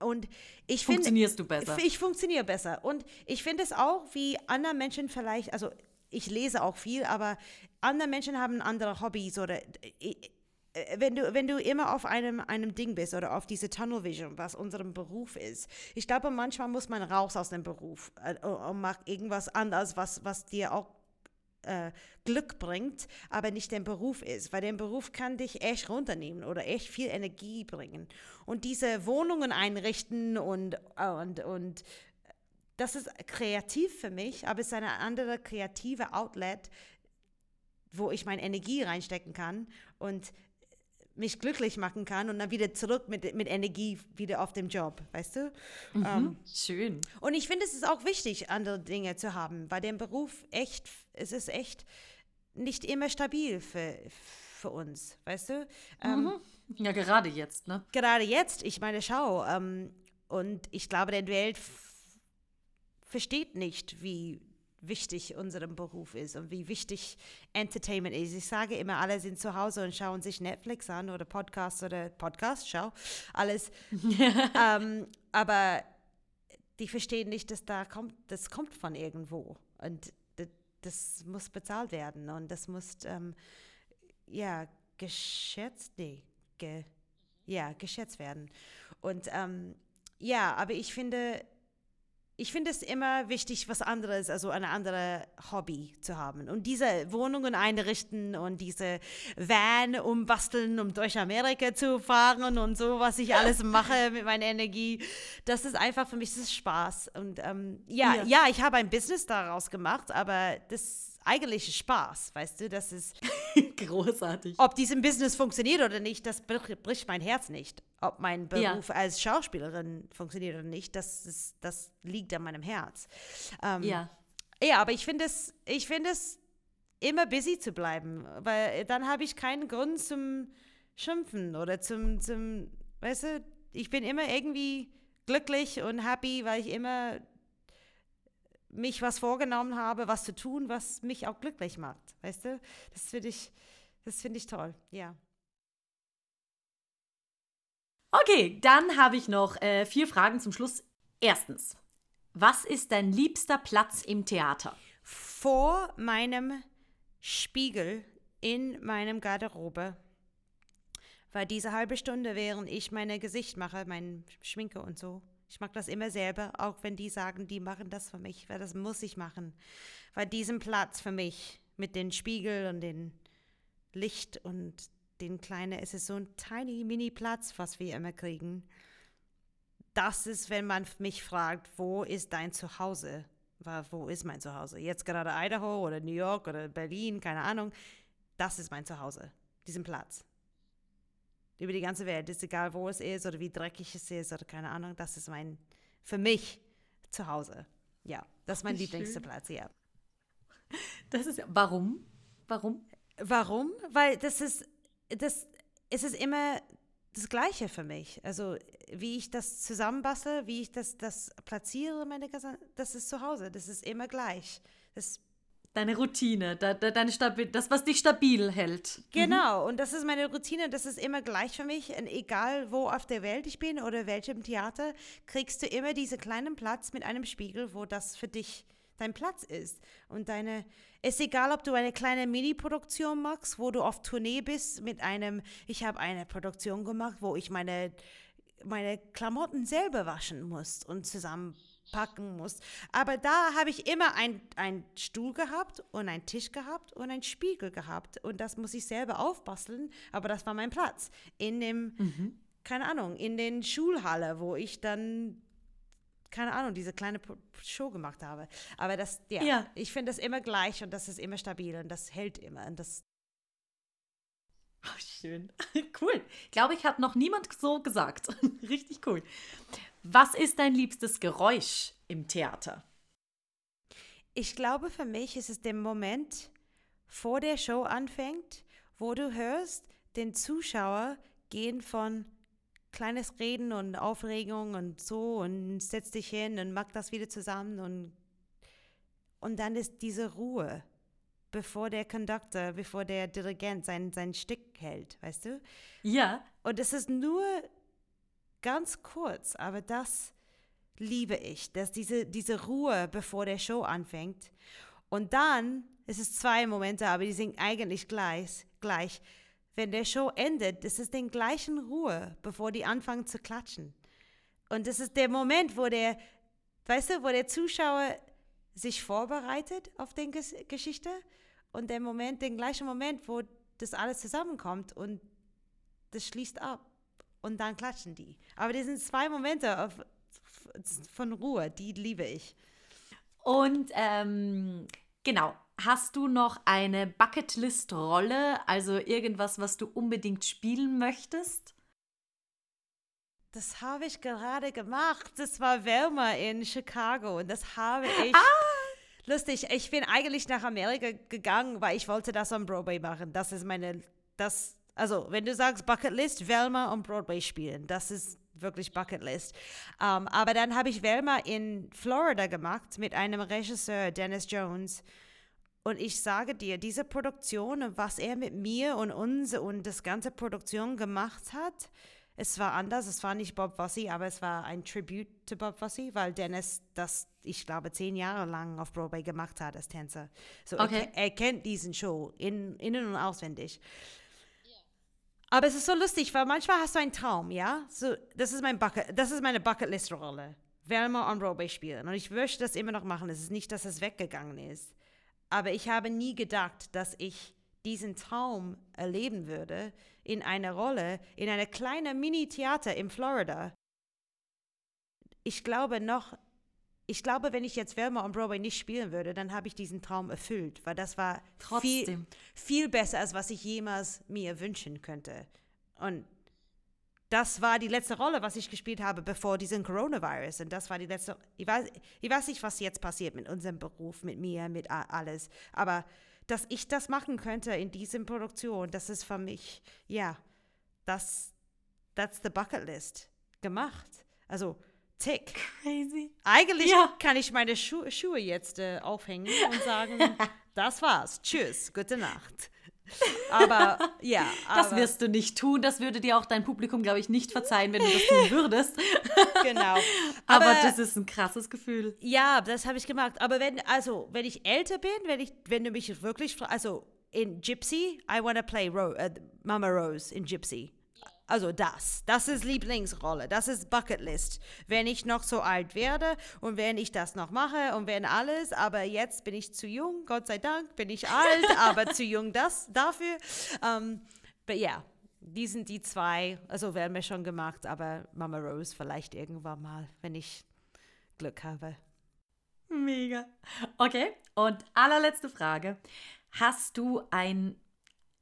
und ich finde. Funktionierst du besser? Ich funktioniere besser. Und ich finde es auch, wie andere Menschen vielleicht, also ich lese auch viel, aber andere Menschen haben andere Hobbys oder äh, wenn du, wenn du immer auf einem, einem Ding bist oder auf diese Tunnel Vision, was unserem Beruf ist, ich glaube, manchmal muss man raus aus dem Beruf äh, und macht irgendwas anderes, was, was dir auch äh, Glück bringt, aber nicht der Beruf ist, weil der Beruf kann dich echt runternehmen oder echt viel Energie bringen. Und diese Wohnungen einrichten und, und, und das ist kreativ für mich, aber es ist eine andere kreative Outlet, wo ich meine Energie reinstecken kann und mich glücklich machen kann und dann wieder zurück mit, mit Energie wieder auf dem Job, weißt du? Mhm, ähm, schön. Und ich finde, es ist auch wichtig, andere Dinge zu haben, weil der Beruf echt, es ist echt nicht immer stabil für, für uns, weißt du? Ähm, mhm. Ja, gerade jetzt, ne? Gerade jetzt, ich meine, schau, ähm, und ich glaube, die Welt versteht nicht, wie wichtig unserem Beruf ist und wie wichtig Entertainment ist. Ich sage immer, alle sind zu Hause und schauen sich Netflix an oder Podcasts oder Podcast, schau, alles. [LAUGHS] ähm, aber die verstehen nicht, dass da kommt, das kommt von irgendwo und das, muss bezahlt werden und das muss, ähm, ja, geschätzt, nee, ge, ja, geschätzt werden. Und ähm, ja, aber ich finde, ich finde es immer wichtig, was anderes, also eine andere Hobby zu haben. Und diese Wohnungen einrichten und diese Van umbasteln, um durch Amerika zu fahren und so, was ich alles [LAUGHS] mache mit meiner Energie, das ist einfach für mich das ist Spaß. Und ähm, ja, ja, ja, ich habe ein Business daraus gemacht, aber das eigentliche Spaß, weißt du, das ist [LAUGHS] großartig. Ob diesem Business funktioniert oder nicht, das bricht mein Herz nicht. Ob mein Beruf ja. als Schauspielerin funktioniert oder nicht, das, ist, das liegt an meinem Herz. Ähm, ja. Ja, aber ich finde es, ich finde es immer busy zu bleiben, weil dann habe ich keinen Grund zum Schimpfen oder zum, zum, weißt du, ich bin immer irgendwie glücklich und happy, weil ich immer mich was vorgenommen habe, was zu tun, was mich auch glücklich macht. Weißt du? Das finde ich, das ich toll, ja. Okay, dann habe ich noch äh, vier Fragen zum Schluss. Erstens, was ist dein liebster Platz im Theater? Vor meinem Spiegel in meinem Garderobe. Weil diese halbe Stunde, während ich mein Gesicht mache, mein Schminke und so, ich mag das immer selber, auch wenn die sagen, die machen das für mich, weil das muss ich machen. Weil diesen Platz für mich mit den Spiegel und den Licht und den kleinen, es ist so ein tiny mini Platz, was wir immer kriegen. Das ist, wenn man mich fragt, wo ist dein Zuhause? Wo ist mein Zuhause? Jetzt gerade Idaho oder New York oder Berlin, keine Ahnung. Das ist mein Zuhause, diesen Platz über die ganze Welt. Ist egal, wo es ist oder wie dreckig es ist oder keine Ahnung. Das ist mein, für mich, Zuhause. Ja, das ist mein liebster Platz, ja. Das ist, warum? Warum? Warum? Weil das ist, das, es ist immer das Gleiche für mich. Also, wie ich das zusammenbastle, wie ich das, das platziere, meine das ist zu Hause. Das ist immer gleich. Das Deine Routine, de, de, deine das, was dich stabil hält. Mhm. Genau, mhm. und das ist meine Routine, das ist immer gleich für mich. Und egal, wo auf der Welt ich bin oder welchem Theater, kriegst du immer diesen kleinen Platz mit einem Spiegel, wo das für dich dein Platz ist. Und deine, es ist egal, ob du eine kleine Mini-Produktion machst, wo du auf Tournee bist mit einem, ich habe eine Produktion gemacht, wo ich meine, meine Klamotten selber waschen muss und zusammen packen muss. Aber da habe ich immer einen Stuhl gehabt und einen Tisch gehabt und einen Spiegel gehabt. Und das muss ich selber aufbasteln. Aber das war mein Platz. In dem, mhm. keine Ahnung, in den Schulhalle, wo ich dann keine Ahnung, diese kleine Show gemacht habe. Aber das, ja, ja. ich finde das immer gleich und das ist immer stabil und das hält immer. Und das Oh, schön. [LAUGHS] Cool. Glaube ich, hat noch niemand so gesagt. [LAUGHS] Richtig cool. Was ist dein liebstes Geräusch im Theater? Ich glaube, für mich ist es der Moment, vor der Show anfängt, wo du hörst, den Zuschauer gehen von kleines Reden und Aufregung und so und setz dich hin und mach das wieder zusammen und, und dann ist diese Ruhe, bevor der Conductor, bevor der Dirigent sein, sein Stück hält, weißt du? Ja. Und es ist nur ganz kurz, aber das liebe ich, dass diese, diese Ruhe, bevor der Show anfängt. Und dann, es ist zwei Momente, aber die sind eigentlich gleich, gleich. Wenn der Show endet, das ist den gleichen Ruhe, bevor die anfangen zu klatschen. Und das ist der Moment, wo der, weißt du, wo der Zuschauer sich vorbereitet auf die Geschichte und der Moment, den gleichen Moment, wo das alles zusammenkommt und das schließt ab und dann klatschen die. Aber das sind zwei Momente auf, von Ruhe, die liebe ich. Und ähm, genau, hast du noch eine Bucketlist-Rolle, also irgendwas, was du unbedingt spielen möchtest? Das habe ich gerade gemacht. Das war Velma in Chicago und das habe [LAUGHS] ich. Ah! Lustig, ich bin eigentlich nach Amerika gegangen, weil ich wollte das am Broadway machen. Das ist meine, das, also wenn du sagst Bucketlist, Velma am Broadway spielen, das ist wirklich Bucketlist. Um, ähm, aber dann habe ich Velma in Florida gemacht mit einem Regisseur, Dennis Jones. Und ich sage dir, diese Produktion und was er mit mir und uns und das ganze Produktion gemacht hat, es war anders. Es war nicht Bob Fosse, aber es war ein Tribute zu Bob Fosse, weil Dennis das, ich glaube, zehn Jahre lang auf Broadway gemacht hat als Tänzer. So okay. er, er kennt diesen Show in, innen und auswendig. Aber es ist so lustig, weil manchmal hast du einen Traum, ja? So, das ist mein Bucket, das ist meine Bucketlist-Rolle. Velma on Broadway spielen. Und ich möchte das immer noch machen. Es ist nicht, dass es weggegangen ist. Aber ich habe nie gedacht, dass ich diesen Traum erleben würde in einer Rolle in einer kleinen Mini-Theater in Florida. Ich glaube noch ich glaube, wenn ich jetzt Velma on Broadway nicht spielen würde, dann habe ich diesen Traum erfüllt, weil das war viel, viel besser, als was ich jemals mir wünschen könnte. Und das war die letzte Rolle, was ich gespielt habe, bevor diesen Coronavirus. Und das war die letzte. Ich weiß, ich weiß nicht, was jetzt passiert mit unserem Beruf, mit mir, mit alles. Aber dass ich das machen könnte in dieser Produktion, das ist für mich, ja, das, that's the bucket list gemacht. Also Tick. Crazy. Eigentlich ja. kann ich meine Schu Schuhe jetzt äh, aufhängen und sagen, [LAUGHS] das war's. Tschüss, gute Nacht. Aber ja. Das wirst du nicht tun. Das würde dir auch dein Publikum, glaube ich, nicht verzeihen, wenn du das tun würdest. [LAUGHS] genau. [LAUGHS] Aber, Aber, das ist ein krasses Gefühl. Ja, das habe ich gemacht. Aber wenn, also, wenn ich älter bin, wenn, ich, wenn du mich wirklich also in Gypsy, I want to play Ro uh, Mama Rose in Gypsy. Also das, das ist Lieblingsrolle, das ist Bucketlist. Wenn ich noch so alt werde und wenn ich das noch mache und wenn alles, aber jetzt bin ich zu jung, Gott sei Dank bin ich alt, [LAUGHS] aber zu jung das dafür. Um, but yeah, die sind die zwei, also werden wir schon gemacht, aber Mama Rose vielleicht irgendwann mal, wenn ich Glück habe. Mega. Okay, und allerletzte Frage. Hast du ein,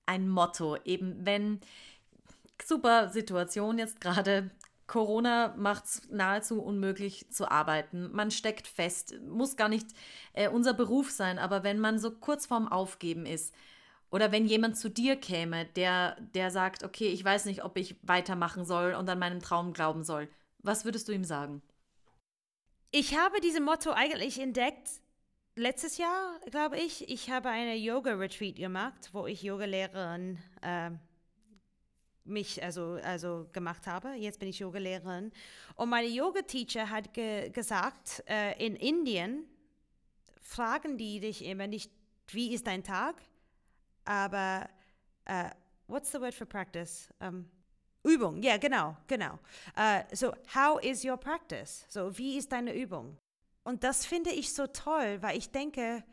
ein Motto, eben wenn super Situation jetzt gerade. Corona macht es nahezu unmöglich zu arbeiten. Man steckt fest, muss gar nicht äh, unser Beruf sein, aber wenn man so kurz vorm Aufgeben ist oder wenn jemand zu dir käme, der, der sagt, okay, ich weiß nicht, ob ich weitermachen soll und an meinen Traum glauben soll, was würdest du ihm sagen? Ich habe dieses Motto eigentlich entdeckt letztes Jahr, glaube ich. Ich habe eine Yoga-Retreat gemacht, wo ich Yogalehrerin äh, mich also, also gemacht habe. Jetzt bin ich Yogalehrerin. Und meine Yoga-Teacher hat ge gesagt, äh, in Indien fragen die dich immer nicht, wie ist dein Tag, aber uh, what's the word for practice? Um, Übung, ja, yeah, genau, genau. Uh, so, how is your practice? So, wie ist deine Übung? Und das finde ich so toll, weil ich denke,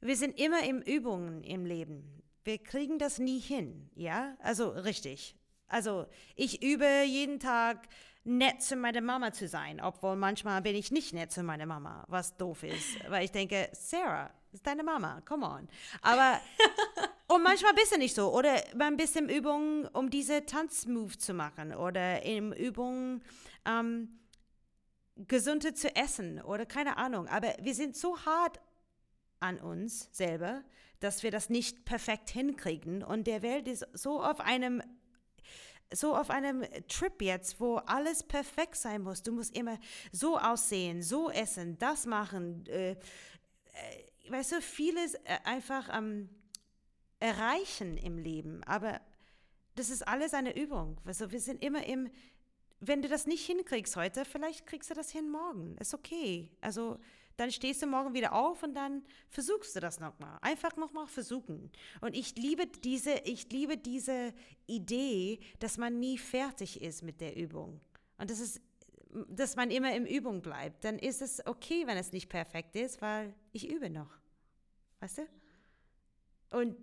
wir sind immer im Übungen im Leben. Wir kriegen das nie hin, ja? Also richtig. Also ich übe jeden Tag nett zu meiner Mama zu sein, obwohl manchmal bin ich nicht nett zu meiner Mama, was doof ist, weil ich denke, Sarah ist deine Mama, come on. Aber [LAUGHS] Und manchmal ein bisschen nicht so. Oder ein bisschen Übung, um diese Tanzmove zu machen. Oder in Übung ähm, gesunder zu essen. Oder keine Ahnung. Aber wir sind so hart an uns selber, dass wir das nicht perfekt hinkriegen. Und der Welt ist so auf einem so auf einem Trip jetzt, wo alles perfekt sein muss. Du musst immer so aussehen, so essen, das machen. Äh, äh, weißt du, vieles äh, einfach ähm, erreichen im Leben. Aber das ist alles eine Übung. Also wir sind immer im, wenn du das nicht hinkriegst heute, vielleicht kriegst du das hin morgen. Ist okay. Also dann stehst du morgen wieder auf und dann versuchst du das nochmal. Einfach nochmal versuchen. Und ich liebe diese, ich liebe diese Idee, dass man nie fertig ist mit der Übung. Und das ist, dass man immer in Übung bleibt. Dann ist es okay, wenn es nicht perfekt ist, weil ich übe noch. Weißt du? Und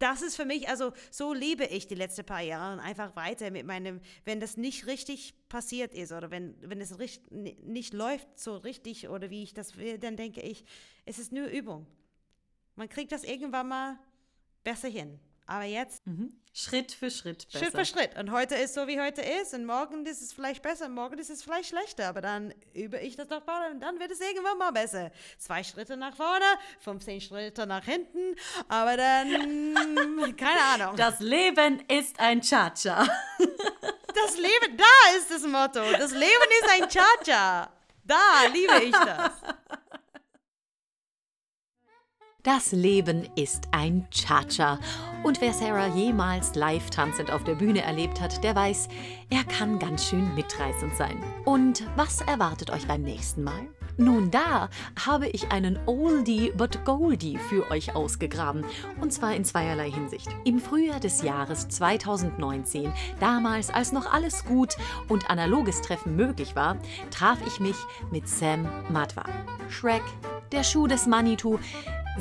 das ist für mich, also so lebe ich die letzten paar Jahre und einfach weiter mit meinem, wenn das nicht richtig passiert ist oder wenn, wenn es richtig, nicht läuft so richtig oder wie ich das will, dann denke ich, es ist nur Übung. Man kriegt das irgendwann mal besser hin. Aber jetzt. Mhm. Schritt für Schritt besser. Schritt für Schritt. Und heute ist so, wie heute ist. Und morgen ist es vielleicht besser. Morgen ist es vielleicht schlechter. Aber dann übe ich das noch mal und dann wird es irgendwann mal besser. Zwei Schritte nach vorne, 15 Schritte nach hinten. Aber dann, [LAUGHS] keine Ahnung. Das Leben ist ein Cha-Cha. [LAUGHS] Das Leben, da ist das Motto. Das Leben ist ein Cha-Cha. Da liebe ich das. [LAUGHS] Das Leben ist ein Cha-Cha. Und wer Sarah jemals live tanzend auf der Bühne erlebt hat, der weiß, er kann ganz schön mitreißend sein. Und was erwartet euch beim nächsten Mal? Nun, da habe ich einen Oldie but Goldie für euch ausgegraben. Und zwar in zweierlei Hinsicht. Im Frühjahr des Jahres 2019, damals als noch alles gut und analoges Treffen möglich war, traf ich mich mit Sam Madwa. Shrek, der Schuh des Manitou,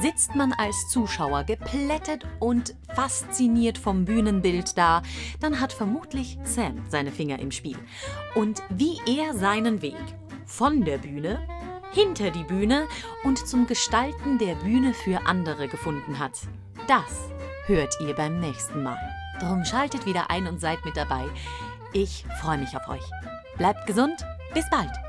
sitzt man als Zuschauer geplättet und fasziniert vom Bühnenbild da, dann hat vermutlich Sam seine Finger im Spiel. Und wie er seinen Weg von der Bühne, hinter die Bühne und zum Gestalten der Bühne für andere gefunden hat, das hört ihr beim nächsten Mal. Drum schaltet wieder ein und seid mit dabei. Ich freue mich auf euch. Bleibt gesund, bis bald!